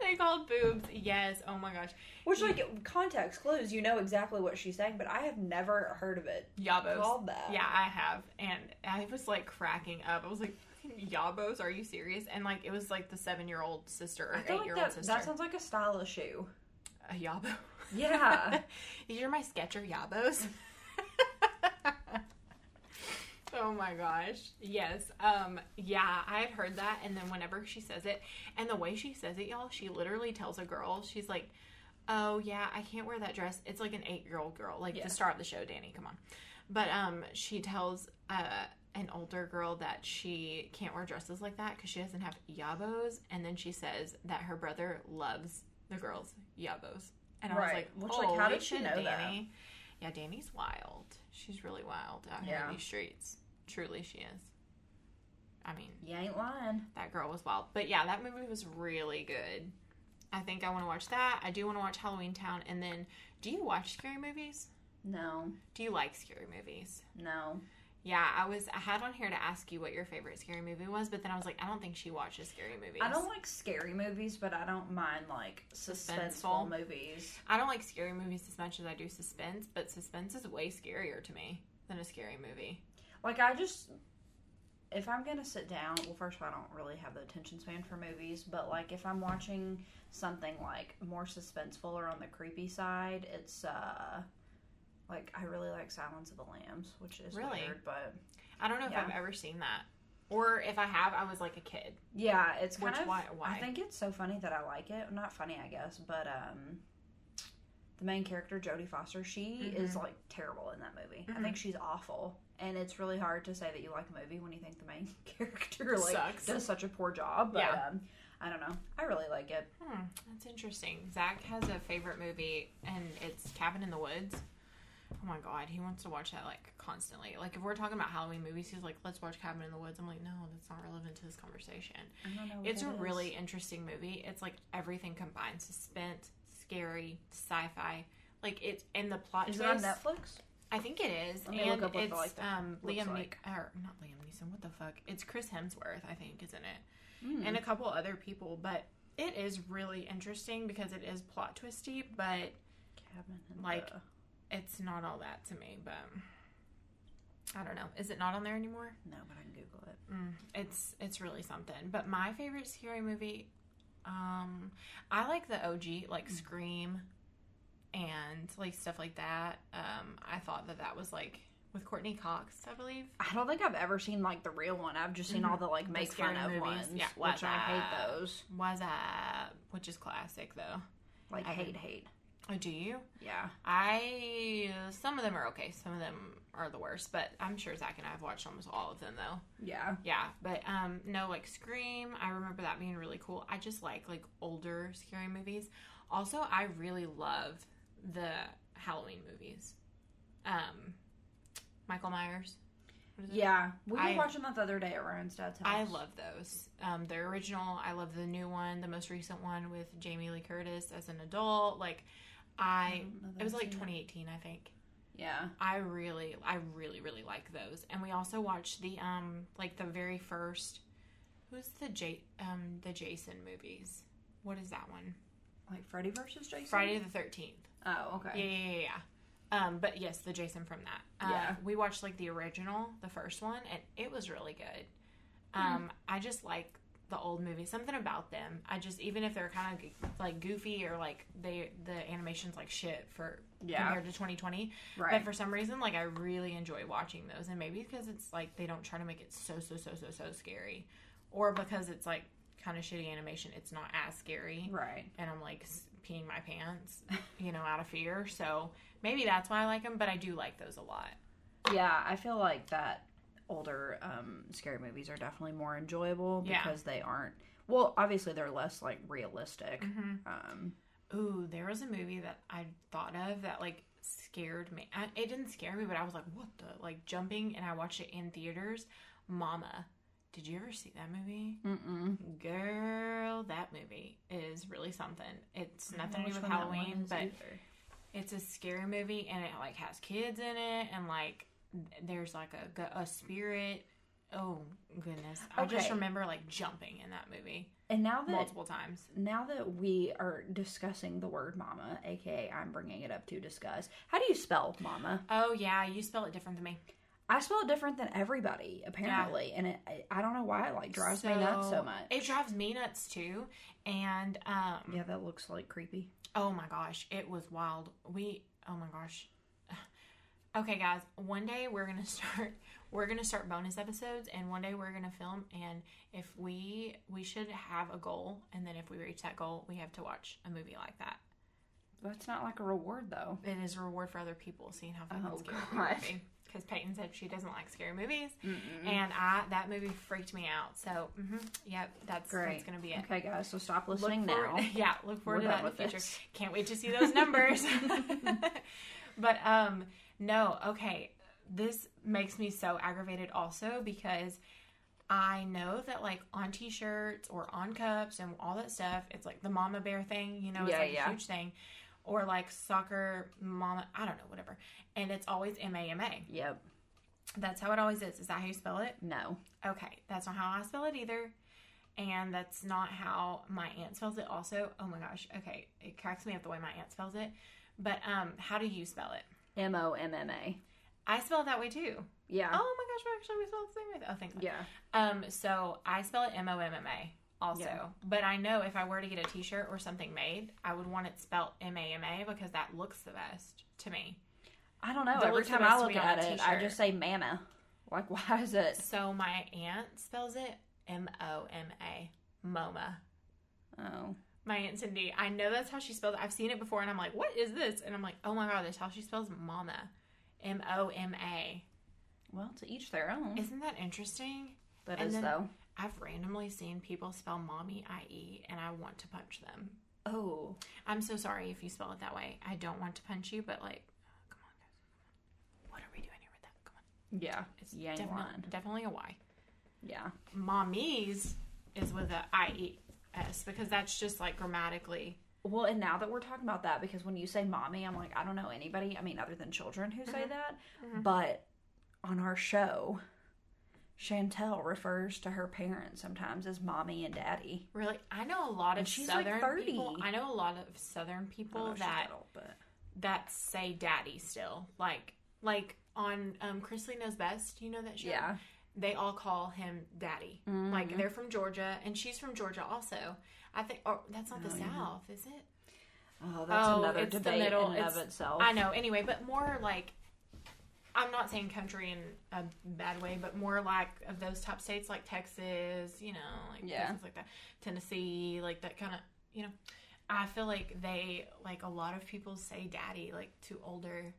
A: They called boobs. Yes. Oh my gosh.
B: Which, like, context clues, you know exactly what she's saying, but I have never heard of it
A: Yabos.
B: called that.
A: Yeah, I have. And I was like cracking up. I was like, "Fucking Yabos, are you serious? And like, it was like the seven year old sister or eight year old sister.
B: that sounds like a style of shoe.
A: a Yabo.
B: Yeah.
A: These are my Sketcher Yabos. oh my gosh. Yes. Um, yeah, I had heard that. And then whenever she says it, and the way she says it, y'all, she literally tells a girl, she's like, oh yeah, I can't wear that dress. It's like an eight year old girl, like
B: Yeah.
A: the star of the show, Dani. Come on. But um, she tells uh, older girl that she can't wear dresses like that because she doesn't have yabos, and then she says that her brother loves the girls yabos, and I was like,
B: Which, like, how
A: "Holy
B: did she know that?"
A: Dani. Yeah, Dani's wild. She's really wild out here
B: Yeah.
A: in these streets. Truly, she is. I mean,
B: You ain't lying.
A: that girl was wild. But yeah, that movie was really good. I think I want to watch that. I do want to watch Halloween Town. And then, do you watch scary movies?
B: No.
A: Do you like scary movies?
B: No.
A: Yeah, I was. I had on here to ask you what your favorite scary movie was, but then I was like, I don't think she watches scary movies.
B: I don't like scary movies, but I don't mind, like, suspenseful
A: Suspenseful.
B: movies.
A: I don't like scary movies as much as I do suspense, but suspense is way scarier to me than a scary movie.
B: Like, I just. If I'm gonna sit down, well, first of all, I don't really have the attention span for movies, but like if I'm watching something like more suspenseful or on the creepy side, it's uh like I really like Silence of the Lambs, which is
A: Really?
B: weird, but
A: I don't know if I've ever seen that, or if I have, I was like a kid.
B: yeah, it's kind
A: Which
B: of.
A: why? Why?
B: I think it's so funny that I like it. Not funny, I guess, but um, the main character Jodie Foster, she is
A: Mhm.
B: like terrible in that movie. I
A: Mhm.
B: think she's awful, and it's really hard to say that you like a movie when you think the main character like
A: Sucks.
B: does such a poor job. But
A: Yeah.
B: um, I don't know. I really like it.
A: Hmm, that's interesting. Zach has a favorite movie, and it's Cabin in the Woods. Oh my god, he wants to watch that like constantly. Like if we're talking about Halloween movies, he's like, "Let's watch Cabin in the Woods." I'm like, "No, that's not relevant to this conversation."
B: I don't know.
A: It's a really interesting movie. It's like everything combined: suspense, scary, sci-fi. Like it's and the plot
B: Is it on. Netflix?
A: I think it is,
B: Let me look
A: and it's
B: like,
A: um, Liam Ne- or not Liam Neeson. What the fuck? It's Chris Hemsworth, I think, isn't it?
B: Mm.
A: and a couple other people, but it is really interesting because it is plot twisty, but
B: Cabin in
A: like- it's not all that to me. But I don't know. Is it not on there anymore?
B: no, but I can Google it.
A: Mm, it's it's really something. But my favorite scary movie, um, I like the OG, like Scream, and like stuff like that. Um, I thought that that was like with Courteney Cox, I believe.
B: I don't think I've ever seen like the real one. I've just seen all the like make fun of
A: movies.
B: ones,
A: Yeah,
B: which I hate those.
A: Was that which is classic though?
B: Like
A: I
B: hate, hate.
A: Oh, do you?
B: Yeah.
A: I some of them are okay. Some of them are the worst, but I'm sure Zach and I have watched almost all of them though.
B: Yeah.
A: Yeah, but um, no, like Scream. I remember that being really cool. I just like like older scary movies. Also, I really love the Halloween movies. Um, Michael Myers. What is it?
B: Yeah. We were
A: I-
B: watching that the other day at Ryan's dad's house.
A: I love those. Um, the original. I love the new one, the most recent one with Jamie Lee Curtis as an adult. Like, I.
B: that
A: It was like
B: seen it.
A: 2018, I think.
B: Yeah.
A: I really, I really, really like those. And we also watched the um, like the very first. Who's the J um the Jason movies? What is that one?
B: Like Freddy versus Jason.
A: Friday the Thirteenth.
B: Oh, okay.
A: Yeah, yeah, yeah, yeah. Um, but yes, the Jason from that. Uh,
B: Yeah.
A: we watched like the original, the first one, and it was really good.
B: Hmm.
A: Um, I just like the old movies. Something about them. I just even if they're kind of like goofy or like they the animation's like shit for
B: Yeah.
A: compared to 2020.
B: Right.
A: But for some reason, like I really enjoy watching those, and maybe because it's like they don't try to make it so so so so so scary, or because it's like kind of shitty animation, it's not as scary
B: Right.
A: and I'm like peeing my pants, you know, out of fear. So maybe that's why I like them, but I do like those a lot.
B: Yeah, I feel like that older um, scary movies are definitely more enjoyable
A: Yeah.
B: because they aren't. Well, obviously they're less like realistic. Um,
A: Ooh, there was a movie that I thought of that like scared me. I, it didn't scare me, but I was like, what the? Like jumping, and I watched it in theaters. Mama. Did you ever see that movie?
B: mm-mm.
A: Girl, that movie is really something. It's nothing to do with
B: one that one
A: Halloween, but
B: either.
A: it's a scary movie and it like has kids in it and like there's like a a spirit oh goodness i just remember like jumping in that movie
B: and now that
A: multiple times
B: now that we are discussing the word mama, aka I'm bringing it up to discuss. How do you spell mama?
A: oh yeah you spell it different than me
B: I spell it different than everybody apparently, and it, I, don't know why it like drives me nuts so much.
A: it drives me nuts too and um
B: yeah, that looks like creepy.
A: oh my gosh it was wild we oh my gosh okay guys one day we're gonna start we're gonna start bonus episodes and one day we're gonna film and if we we should have a goal and then if we reach that goal we have to watch a movie like that
B: That's not like a reward though.
A: it is a reward for other people seeing how fucking
B: Oh,
A: scary
B: God.
A: because Peyton said she doesn't like scary movies and I that movie freaked me out so hmm yep that's
B: Great.
A: that's gonna be it
B: Okay, guys, so stop listening
A: forward-
B: now.
A: Yeah, look forward
B: We're
A: to that in the future.
B: this.
A: Can't wait to see those numbers. but um no, okay. This makes me so aggravated also because I know that like on t-shirts or on cups and all that stuff, it's like the mama bear thing, you know, it's
B: Yeah,
A: like
B: yeah.
A: a huge thing. Or like soccer mama, I don't know, whatever. And it's always M A M A.
B: Yep.
A: That's how it always is. Is that how you spell it?
B: No.
A: Okay, that's not how I spell it either. And that's not how my aunt spells it also. Oh my gosh. Okay, it cracks me up the way my aunt spells it. But um how do you spell it?
B: M O M M A.
A: I spell it that way too.
B: Yeah.
A: Oh my gosh, we actually we spell it the same way. Oh, thank God.
B: Yeah.
A: Um so I spell it M O M M A also.
B: Yeah.
A: But I know if I were to get a t-shirt or something made, I would want it spelled M A M A because that looks the best to me.
B: I don't know.
A: That
B: Every time I look at it, I just say mama. Like, why is it?
A: So my aunt spells it M O M A. MoMA.
B: Oh.
A: My aunt Cindy. I know that's how she spelled it. I've seen it before, and I'm like, "What is this?" And I'm like, "Oh my god, that's how she spells mama, M O M A."
B: Well, to each their own.
A: Isn't that interesting?
B: That
A: and
B: is though.
A: I've randomly seen people spell mommy I E, and I want to punch them.
B: Oh.
A: I'm so sorry if you spell it that way. I don't want to punch you, but like, come on, guys. What are we doing here with that? Come on,
B: Yeah.
A: it's
B: ain't
A: definitely definitely a Y.
B: Yeah.
A: Mommy's is with a I E S because that's just like grammatically.
B: Well, and now that we're talking about that, because when you say mommy, I'm like, I don't know anybody, I mean, other than children who say that. But on our show, Chantel refers to her parents sometimes as mommy and daddy.
A: Really, I know a lot of
B: And she's, like,
A: southern
B: 30.
A: people. I know a lot of southern people that
B: little, but
A: that say daddy still. Like like on um Chrisley knows best. You know that show.
B: yeah.
A: They all call him daddy.
B: Mm-hmm.
A: Like they're from Georgia, and she's from Georgia also. I think. Or that's not the
B: Oh, yeah.
A: South, is it?
B: Oh, that's
A: Oh,
B: another
A: it's the
B: debate
A: middle.
B: in and of itself.
A: I know. Anyway, but more like. I'm not saying country in a bad way, but more like of those top states like Texas, you know, like
B: Yeah.
A: places like that, Tennessee, like that kind of, you know. I feel like they like a lot of people say daddy like to older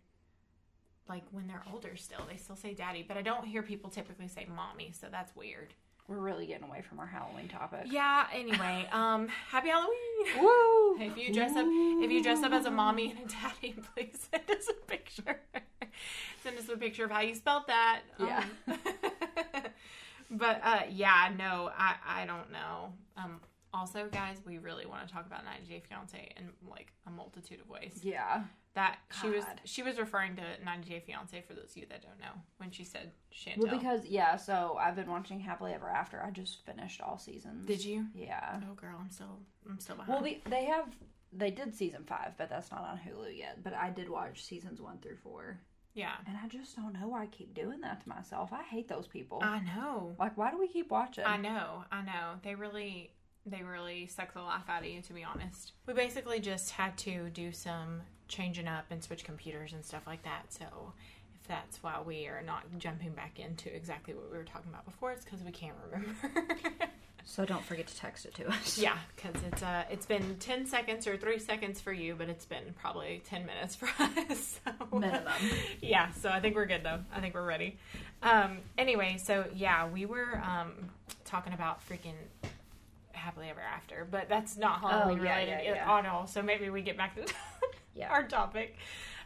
A: like when they're older still they still say daddy but i don't hear people typically say mommy so that's weird
B: We're really getting away from our Halloween topic.
A: yeah anyway um happy halloween
B: Woo!
A: if you dress up if you dress up as a mommy and a daddy please send us a picture send us a picture of how you spelled that
B: Yeah.
A: Um, but uh yeah no i i don't know um also guys we really want to talk about 90 day fiance in like a multitude of ways
B: Yeah.
A: That she was she was referring to 90 day fiance for those of you that don't know when she said chantel
B: Well, because yeah, so I've been watching Happily Ever After. I just finished all seasons.
A: did you
B: Yeah.
A: oh girl i'm still i'm still behind
B: Well, they have they did season five, but that's not on Hulu yet. But I did watch seasons one through four,
A: yeah
B: and I just don't know why I keep doing that to myself. I hate those people.
A: i know
B: like, why do we keep watching?
A: I know, I know. They really they really suck the life out of you to be honest. We basically just had to do some changing up and switch computers and stuff like that. So if that's why we are not jumping back into exactly what we were talking about before, it's because we can't remember.
B: So don't forget to text it to us.
A: yeah, because it's uh it's been ten seconds or three seconds for you, but it's been probably ten minutes for us. So.
B: Minimum.
A: yeah, so I think we're good though. I think we're ready. Um, anyway, so yeah, we were um, talking about freaking happily ever after, but that's not Halloween
B: Oh, yeah,
A: related
B: yeah,
A: at all. So maybe we get back to
B: Yeah.
A: our topic.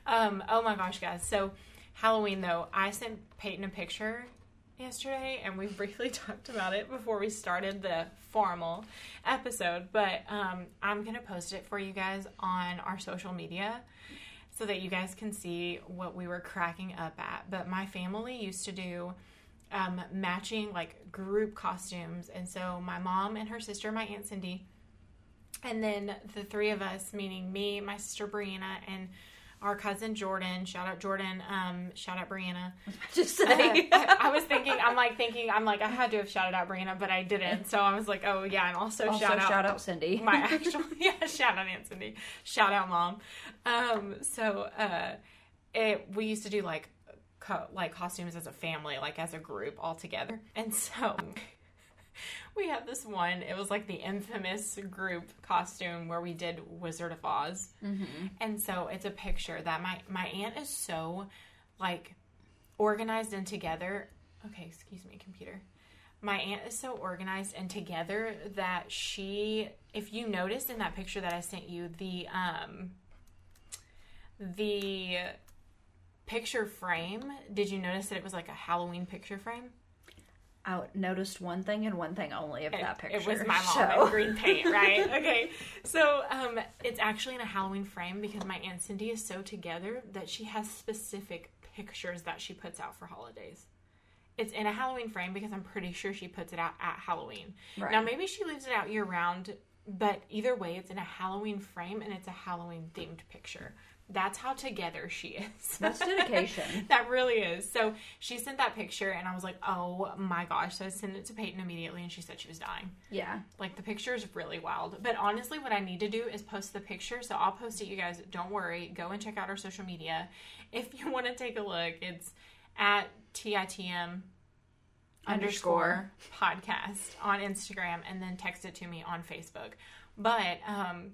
A: Um, oh my gosh, guys! So Halloween though, I sent Peyton a picture yesterday, and we briefly talked about it before we started the formal episode. But um, I'm gonna post it for you guys on our social media so that you guys can see what we were cracking up at. But my family used to do um, matching like group costumes, and so my mom and her sister, my aunt Cindy, and then the three of us, meaning me, my sister Brianna, and our cousin Jordan. Shout out Jordan. Um, shout out Brianna.
B: Just
A: Uh. I, I was thinking, I'm like thinking, I'm like, I had to have shouted out Brianna, but I didn't. So I was like, oh yeah, and also,
B: also,
A: shout out
B: shout out Cindy.
A: my actual yeah shout out aunt cindy shout out mom um so uh it we used to do like co- like costumes as a family like as a group all together. And so we had this one it was like the infamous group costume where we did wizard of oz. And so it's a picture that my my aunt is so like organized and together okay excuse me computer. My aunt is so organized and together that she if you noticed in that picture that i sent you the um the picture frame did you notice that it was like a halloween picture frame
B: I noticed one thing and one thing only of that picture.
A: it was my mom
B: so-
A: in green paint right okay so um it's actually in a halloween frame because my aunt cindy is so together that she has specific pictures that she puts out for holidays it's in a Halloween frame because I'm pretty sure she puts it out at Halloween.
B: Right.
A: Now maybe she leaves it out year round, but either way, it's in a Halloween frame and it's a Halloween themed picture. That's how together she is.
B: That's dedication.
A: that really is. So she sent that picture and I was like, oh my gosh. So I sent it to Peyton immediately and she said she was dying.
B: Yeah.
A: Like the picture is really wild. But honestly, what I need to do is post the picture. So I'll post it, you guys. Don't worry. Go and check out our social media. If you want to take a look, it's at TITM underscore podcast on Instagram and then text it to me on Facebook. But um,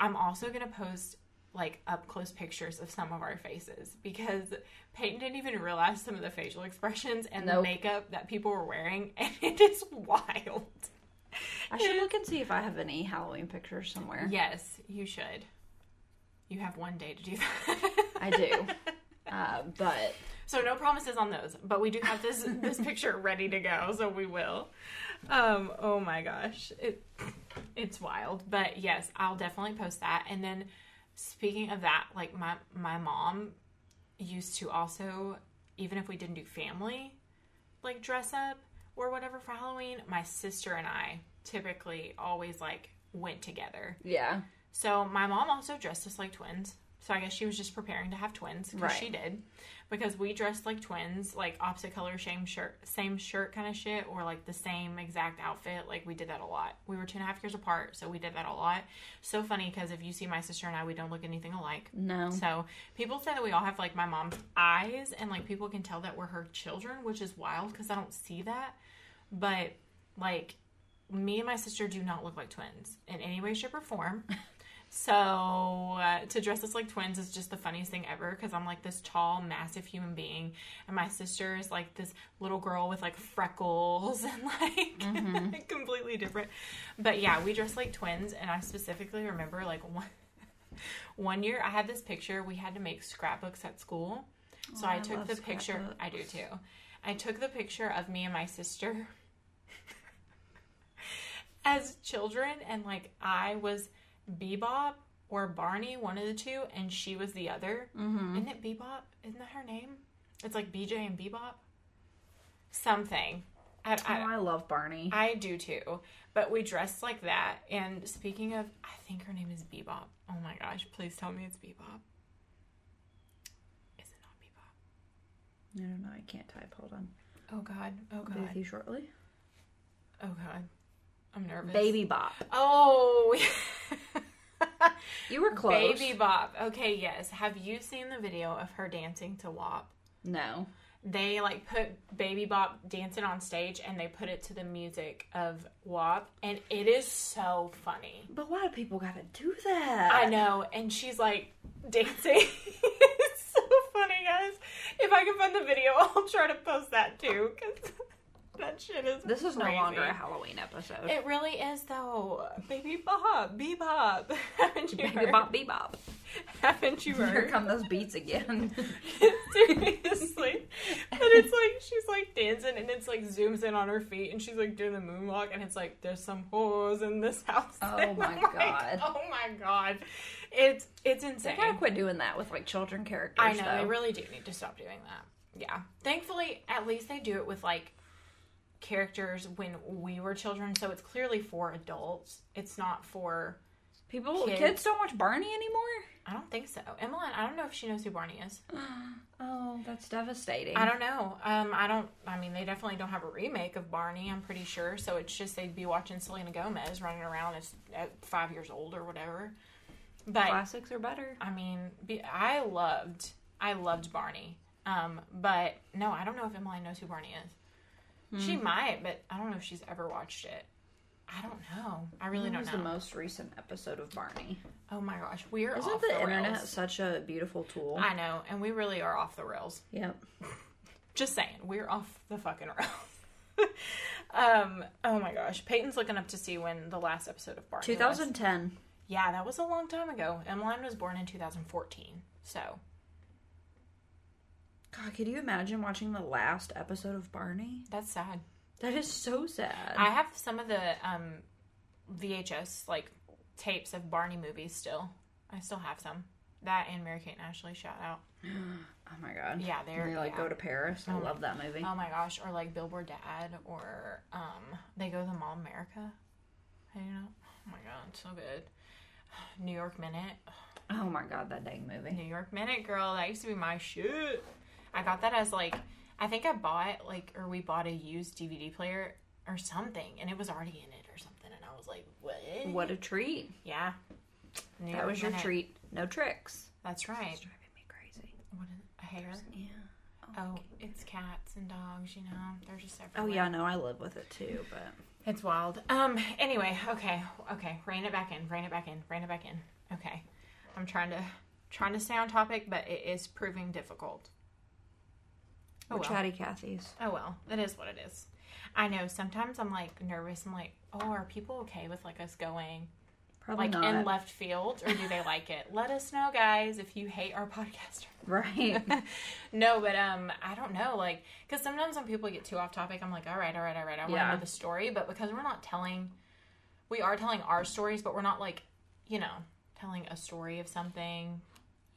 A: I'm also going to post like up close pictures of some of our faces because Peyton didn't even realize some of the facial expressions and the makeup that people were wearing, and it is wild.
B: I should look and see if I have any Halloween pictures somewhere.
A: Yes, you should. You have one day to do that.
B: I do. Uh, but
A: So no promises on those, but we do have this this picture ready to go, so we will. Um, oh my gosh, it it's wild, but yes, I'll definitely post that. And then speaking of that, like my my mom used to also, even if we didn't do family, like dress up or whatever for Halloween, my sister and I typically always like went together.
B: yeah,
A: So my mom also dressed us like twins. So I guess she was just preparing to have twins because she did. Because we dressed like twins, like opposite color, same shirt, same shirt kind of shit, or like the same exact outfit. Like we did that a lot. We were two and a half years apart, so we did that a lot. So funny because if you see my sister and I, we don't look anything alike.
B: No.
A: So people say that we all have like my mom's eyes, and like people can tell that we're her children, which is wild because I don't see that. But like me and my sister do not look like twins in any way, shape, or form. So uh, to dress us like twins is just the funniest thing ever because I'm like this tall, massive human being, and my sister is like this little girl with like freckles and like completely different. But yeah, we dress like twins, and I specifically remember like one one year I had this picture. We had to make scrapbooks at school, so
B: Oh,
A: I
B: I
A: took the picture. I do too. I took the picture of me and my sister as children, and like I was Bebop or Barney, one of the two, and she was the other. Mm-hmm. Isn't it Bebop? Isn't that her name? It's like BJ and Bebop. Something. I,
B: Oh,
A: I,
B: I love Barney.
A: I do too. But we dressed like that. And speaking of, I think her name is Bebop. Oh my gosh, please tell me it's Bebop. Is it not Bebop?
B: I don't know. I can't type. Hold on.
A: Oh god. Oh
B: Be with
A: god.
B: you shortly.
A: Oh god. I'm nervous.
B: Baby Bop.
A: Oh.
B: You were close.
A: Baby Bop. Okay, yes. Have you seen the video of her dancing to WAP?
B: No.
A: They like put Baby Bop dancing on stage and they put it to the music of WAP and it is so funny.
B: But why do people gotta do that?
A: I know, and she's like dancing. it's so funny, guys. If I can find the video, I'll try to post that too because that shit is.
B: This is no longer a Halloween episode.
A: It really is though. Baby Bop, Bebop. Haven't you
B: Baby
A: heard?
B: Bop Bebop.
A: Haven't you heard?
B: Here come those beats again.
A: Seriously. And it's like she's like dancing and it's like zooms in on her feet and she's like doing the moonwalk and it's like there's some whores in this house.
B: Oh my
A: I'm like,
B: God.
A: oh my god. It's it's
B: they
A: insane.
B: gotta quit doing that with like children characters.
A: I know,
B: though.
A: they really do need to stop doing that. Yeah. Thankfully, at least they do it with like characters when we were children, so it's clearly for adults. It's not for
B: People,
A: Kids.
B: kids. don't watch Barney anymore.
A: I don't think so. Emily, I don't know if she knows who Barney is.
B: Oh, that's devastating.
A: I don't know. Um, I don't. I mean, they definitely don't have a remake of Barney. I'm pretty sure. So it's just they'd be watching Selena Gomez running around as at five years old or whatever. But
B: Classics are better.
A: I mean, be, I loved, I loved Barney. Um, but no, I don't know if Emily knows who Barney is. She might, but I don't know if she's ever watched it. I don't know. I really
B: What
A: don't
B: was
A: know.
B: the most recent episode of Barney?
A: oh my gosh, we are
B: Isn't
A: off
B: the,
A: the,
B: internet such a beautiful tool?
A: I know, and we really are off the rails.
B: yep.
A: Just saying, we're off the fucking rails. um, oh my gosh, Peyton's looking up to see when the last episode of Barney. was.
B: 2010.
A: Yeah, that was a long time ago. Emmeline was born in 2014, so
B: God, could you imagine watching the last episode of Barney?
A: that's sad.
B: That is so sad.
A: I have some of the um, VHS like tapes of Barney movies still. I still have some. That and Mary Kate and Ashley shout out.
B: oh my god.
A: Yeah, they're
B: They like
A: yeah.
B: go to Paris. I
A: Oh.
B: love that movie.
A: Oh my gosh, or like Billboard Dad, or um, they go to Mall America. You know, oh my god, so good. New York Minute,
B: Oh my god, that dang movie.
A: New York Minute, girl, that used to be my shit. I got that as like, I think I bought like, or we bought a used DVD player or something, and it was already in it or something, and I was like, what?
B: What a treat.
A: Yeah,
B: That was your
A: Minute.
B: treat. No tricks.
A: That's right.
B: It's driving me crazy.
A: What is a hair?
B: Yeah.
A: Oh, it's cats and dogs. You know, they're just
B: Oh yeah, no, I live with it too, but
A: It's wild. Um. Anyway, okay, okay. Rein it back in. Rein it back in. Rein it back in. Okay. I'm trying to trying to stay on topic, but it is proving difficult. Oh
B: we're
A: well.
B: chatty Cathy's.
A: Oh well. It is what it is. I know. Sometimes I'm like nervous. I'm like, oh, are people okay with like us going
B: Probably
A: like
B: not.
A: in left field, or do they like it? Let us know, guys, if you hate our podcast.
B: right.
A: no, but um, I don't know, like, because sometimes when people get too off topic, I'm like, all right, all right, all right, I want to
B: Yeah.
A: know the story, but because we're not telling, we are telling our stories, but we're not like, you know, telling a story of something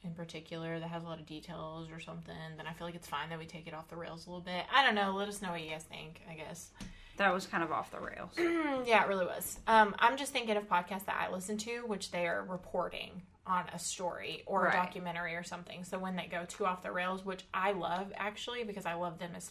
A: in particular that has a lot of details or something. Then I feel like it's fine that we take it off the rails a little bit. I don't know. Let us know what you guys think. I guess.
B: that was kind of off the rails.
A: Yeah, it really was. Um, I'm just thinking of podcasts that I listen to, which they are reporting on a story or
B: Right.
A: a documentary or something. So when they go too off the rails, which I love actually because I love them as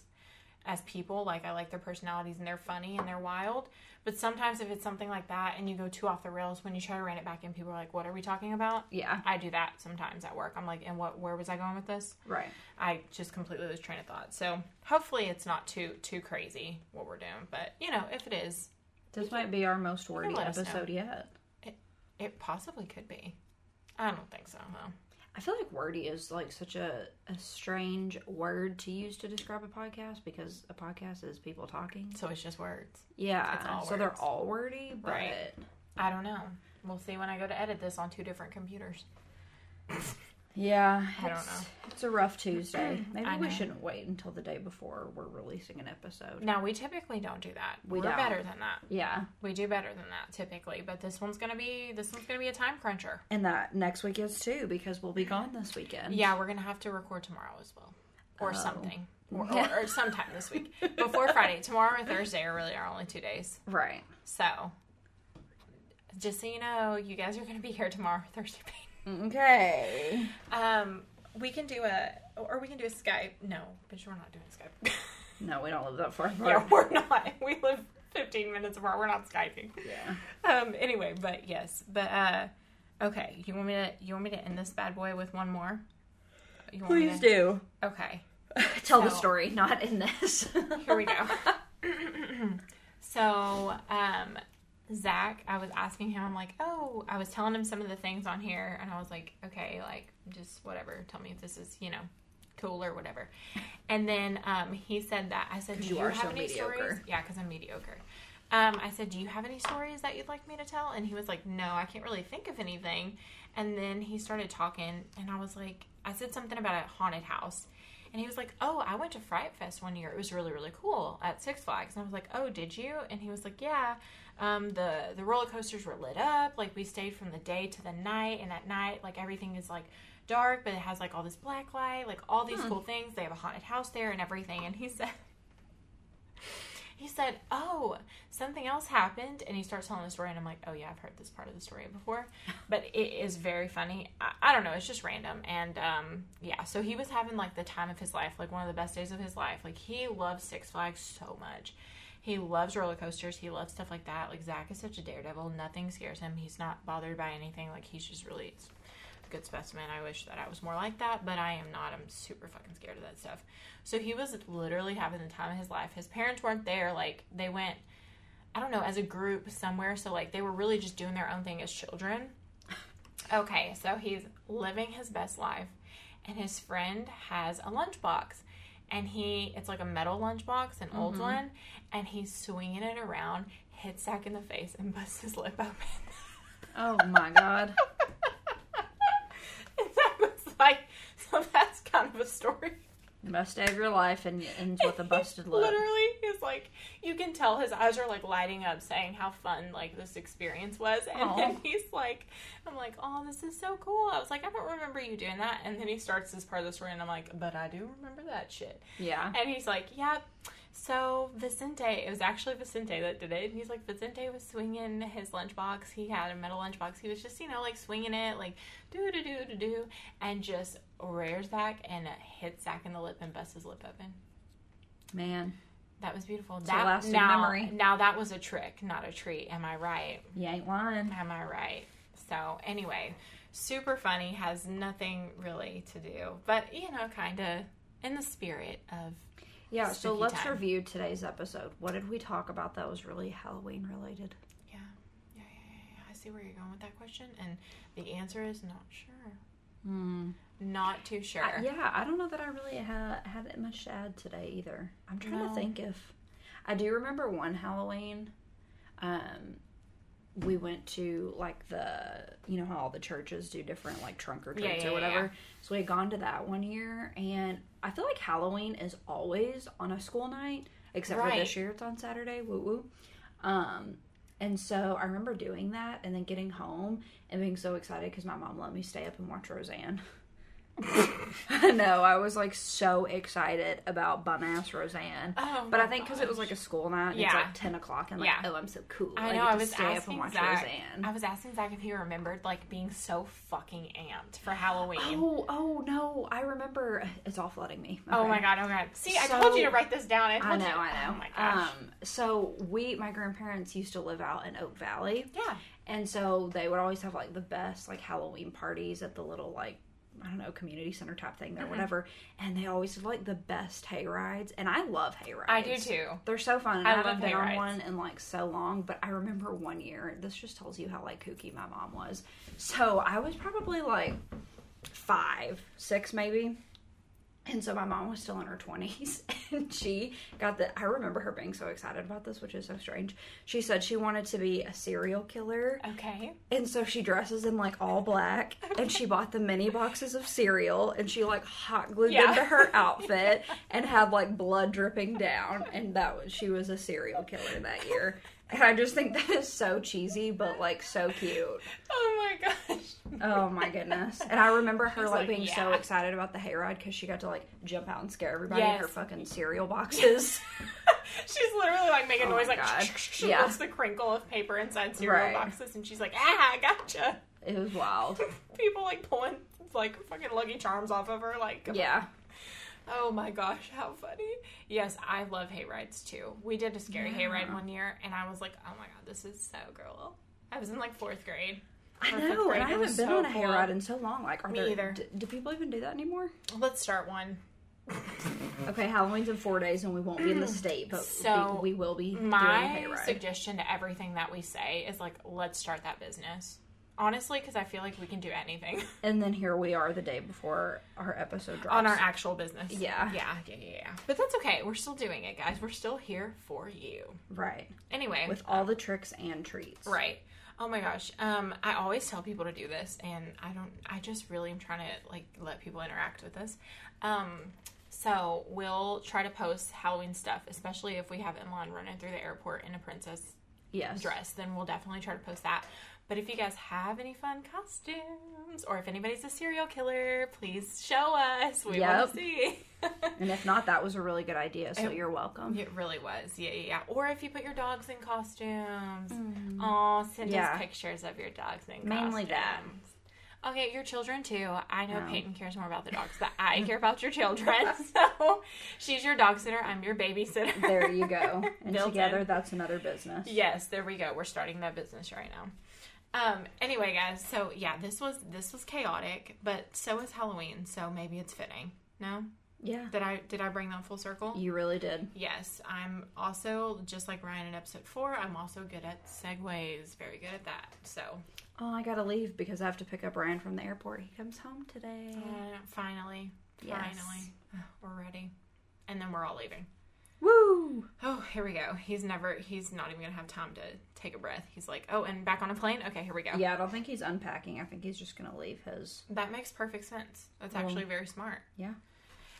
A: as people, like I like their personalities and they're funny and they're wild. But sometimes if it's something like that and you go too off the rails, when you try to rein it back in, people are like, "What are we talking about?"
B: Yeah.
A: I do that sometimes at work. I'm like, "And what? Where was I going with this?"
B: Right.
A: I just completely lose train of thought. So hopefully it's not too too crazy what we're doing. But you know, if it is,
B: This might be our most wordy episode yet.
A: it possibly could be. I don't think so though.
B: I feel like wordy is like such a, a strange word to use to describe a podcast because a podcast is people talking.
A: So it's just words.
B: Yeah.
A: It's all
B: so they're all wordy, but
A: Right. I don't know. We'll see when I go to edit this on two different computers.
B: Yeah,
A: I don't
B: it's-
A: know.
B: It's a rough Tuesday. Maybe
A: I
B: we
A: know.
B: shouldn't wait until the day before we're releasing an episode.
A: Now we typically don't do that.
B: We
A: are
B: don't.
A: better than that.
B: Yeah,
A: We do better than that typically, but this one's gonna be this one's gonna be a time cruncher.
B: and that next week is too because we'll be gone this weekend.
A: Yeah, we're gonna have to record tomorrow as well, or
B: Oh.
A: something, or, or, or sometime this week before Friday. Tomorrow or Thursday are really our only two days.
B: Right.
A: So, just so you know, you guys are gonna be here tomorrow, Thursday.
B: Okay.
A: Um, we can do a, or we can do a Skype. No, bitch, we're not doing Skype.
B: No, we don't live that far apart.
A: yeah, we're not. We live 15 minutes apart. We're not Skyping.
B: Yeah.
A: Um. Anyway, but yes, but uh, okay. You want me to? You want me to end this bad boy with one more? You want
B: Please
A: to-
B: do.
A: Okay.
B: Tell the story, not in this.
A: Here we go. so, um, Zach, I was asking him, I'm like, oh, I was telling him some of the things on here, and I was like, okay, like, just whatever. Tell me if this is, you know, cool or whatever. And then um, he said that. I said, do
B: you
A: you, have
B: so
A: any
B: mediocre.
A: stories? Yeah, because I'm mediocre. Um, I said, do you have any stories that you'd like me to tell? And he was like, no, I can't really think of anything. And then he started talking, and I was like, I said something about a haunted house. And he was like, "Oh, I went to Fright Fest one year. It was really, really cool at Six Flags." And I was like, "Oh, did you?" And he was like, "Yeah. Um, the the roller coasters were lit up. Like we stayed from the day to the night, and at night, like everything is like dark, but it has like all this black light, like all these cool things. They have a haunted house there and everything." And he said. He said, "Oh, something else happened," and he starts telling the story, and I'm like, "Oh yeah, I've heard this part of the story before," but it is very funny. I, I don't know, it's just random, and um, yeah. So he was having like the time of his life, like one of the best days of his life. Like he loves Six Flags so much. He loves roller coasters. He loves stuff like that. Like Zach is such a daredevil. Nothing scares him. He's not bothered by anything. Like he's just really good specimen. I wish that I was more like that, but I am not. I'm super fucking scared of that stuff. So he was literally having the time of his life. His parents weren't there. Like they went, I don't know, as a group somewhere. So like they were really just doing their own thing as children. Okay, so he's living his best life, and his friend has a lunchbox, and he it's like a metal lunchbox, an old mm-hmm. one, and he's swinging it around, hits Zach in the face, and busts his lip open.
B: oh my god.
A: and Zach was like, so that's kind of a story.
B: The best day of your life and it ends with a busted lip.
A: Literally, he's like, you can tell his eyes are like lighting up, saying how fun like this experience was, and
B: Aw.
A: then he's like, I'm like, oh, this is so cool. I was like, I don't remember you doing that, and then he starts this part of the story, and I'm like, but I do remember that shit,
B: Yeah.
A: and he's like, yeah. So Vicente, it was actually Vicente that did it, and he's like, Vicente was swinging his lunchbox. He had a metal lunchbox. He was just, you know, like swinging it, like do do do do do, and just rears back and hits Zach in the lip and busts his lip open.
B: Man.
A: That was beautiful. that
B: lasting
A: now,
B: memory.
A: now that was a trick, not a treat. Am I right?
B: You ain't lying.
A: Am I right? So anyway, super funny. Has nothing really to do, but you know, kind of in the spirit of
B: Yeah, so let's
A: time.
B: review today's episode. What did we talk about that was really Halloween related?
A: yeah, yeah, yeah, yeah. yeah. I see where you're going with that question, and the answer is not sure.
B: Hmm.
A: Not too sure.
B: I- yeah, I don't know that I really ha- had it much to add today either. I'm trying
A: No.
B: to think if I do remember one Halloween. Um, we went to like the you know how all the churches do different like trunk or treats
A: Yeah, yeah,
B: or whatever.
A: yeah.
B: So we had gone to that one year, and I feel like Halloween is always on a school night, except for
A: Right.
B: this year it's on Saturday. Woo woo. Um, and so I remember doing that and then getting home and being so excited because my mom let me stay up and watch Roseanne. I know. I was like so excited about bum ass Roseanne,
A: Oh
B: but I think because it was like a school night,
A: Yeah.
B: it's like ten o'clock, and like,
A: Yeah.
B: oh, I'm so cool.
A: I
B: I,
A: know. I was
B: stay up and
A: asking
B: watch
A: Zach.
B: Roseanne.
A: I was asking Zach if he remembered like being so fucking amped for Halloween.
B: Oh, oh no! I remember. It's all flooding me.
A: Oh
B: Okay.
A: my god! Oh my god! See, I told you to write this down. I,
B: I know,
A: you.
B: I know.
A: Oh my gosh.
B: Um, so we, my grandparents used to live out in Oak Valley,
A: yeah.
B: and so they would always have like the best like Halloween parties at the little like I don't know community center type thing
A: Mm-hmm.
B: or whatever, and they always have like the best hay rides, and I love hay rides.
A: I do too.
B: They're so fun. And
A: I
B: I, haven't been on
A: rides.
B: one in like so long, but I remember one year. This just tells you how like kooky my mom was. So I was probably like five, six maybe. And so my mom was still in her 20s and she got the I remember her being so excited about this, which is so strange. She said she wanted to be a serial killer.
A: Okay.
B: And so she dresses in like all black and she bought the mini boxes of cereal and she like hot glued
A: Yeah.
B: them to her outfit and had like blood dripping down and that was she was a serial killer that year. And I just think that is so cheesy but like so cute.
A: Oh my gosh.
B: Oh my goodness. And I remember her like,
A: like,
B: being so excited about the hayride because she got to like jump out and scare everybody in her fucking cereal boxes.
A: She's literally like making
B: Oh
A: noise like she
B: Yeah.
A: wants the crinkle of paper inside cereal
B: Right.
A: boxes, and she's like, ah, gotcha.
B: it was wild.
A: People like pulling like fucking Lucky Charms off of her, like
B: Yeah.
A: Oh my gosh, how funny. Yes, I love hayrides too. We did a scary
B: Yeah.
A: hayride one year and I was like, oh my god, this is so girl. I was in like fourth grade.
B: I know,
A: grade,
B: and I haven't been
A: so
B: on a
A: cool.
B: hayride in so long. Like, are
A: Me
B: there?
A: either.
B: D- do people even do that anymore?
A: Let's start one.
B: Okay, Halloween's in four days, and we won't be in the state, but
A: So,
B: we, we will be
A: My suggestion to everything that we say is like, let's start that business. Honestly, because I feel like we can do anything
B: and then here we are, the day before our episode drops.
A: on our actual business.
B: Yeah.
A: Yeah, yeah, yeah, yeah. But that's okay. We're still doing it, guys. We're still here for you.
B: right
A: Anyway,
B: with all the tricks and treats.
A: Right. Oh my gosh. Um, I always tell people to do this, and I don't. I just really am trying to like let people interact with us Um, so we'll try to post Halloween stuff, especially if we have Emmeline running through the airport in a princess
B: Yes.
A: dress. Then we'll definitely try to post that. But if you guys have any fun costumes, or if anybody's a serial killer, please show us. We want to see.
B: And if not, that was a really good idea. So
A: It-
B: you're welcome.
A: It really was. Yeah, yeah, yeah. Or if you put your dogs in costumes. Oh, send
B: Mm. Yeah.
A: us pictures of your dogs in
B: Mainly
A: costumes.
B: that.
A: Okay, your children too. I know
B: No.
A: Peyton cares more about the dogs, but I care about your children. So she's your dog sitter. I'm your babysitter.
B: There you go. And together,
A: in.
B: that's another business.
A: Yes, there we go. We're starting that business right now. Um, anyway, guys, so yeah, this was this was chaotic, but so is Halloween, so maybe it's fitting. No?
B: Yeah.
A: Did I did I bring that full circle?
B: You really did.
A: Yes, I'm also just like Ryan in episode four. I'm also good at segues. Very good at that. So
B: Oh, I gotta leave because I have to pick up Ryan from the airport. He comes home today.
A: uh, finally,
B: Yes.
A: finally, we're ready, and then we're all leaving.
B: Woo!
A: Oh, here we go. He's never. He's not even gonna have time to take a breath. He's like, oh, and back on a plane. Okay, here we go.
B: Yeah, I don't think he's unpacking. I think he's just gonna leave his.
A: That makes perfect sense. That's
B: Well,
A: actually very smart.
B: Yeah.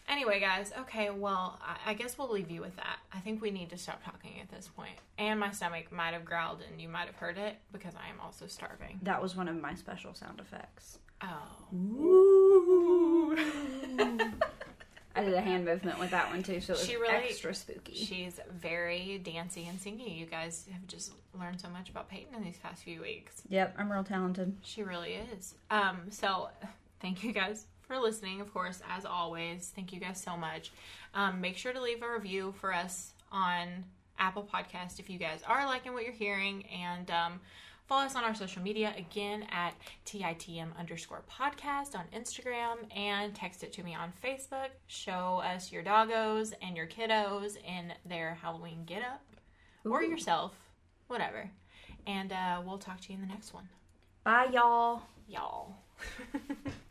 A: Anyway, guys, okay, well, I, I guess we'll leave you with that. I think we need to stop talking at this point. And my stomach might have growled and you might have heard it because I am also starving.
B: That was one of my special sound effects.
A: Oh. Ooh.
B: I did a hand movement with that one too, so it was
A: She really-
B: extra spooky.
A: She's very dancey and singy. You guys have just learned so much about Peyton in these past few weeks.
B: Yep, I'm real talented.
A: She really is. Um, so thank you guys for listening, of course, as always. Thank you guys so much. Um, make sure to leave a review for us on Apple Podcast if you guys are liking what you're hearing and um, follow us on our social media again at TITM underscore podcast on Instagram and text it to me on Facebook. Show us your doggos and your kiddos in their Halloween get up or yourself, whatever. And uh, we'll talk to you in the next one
B: Bye, y'all.
A: y'all.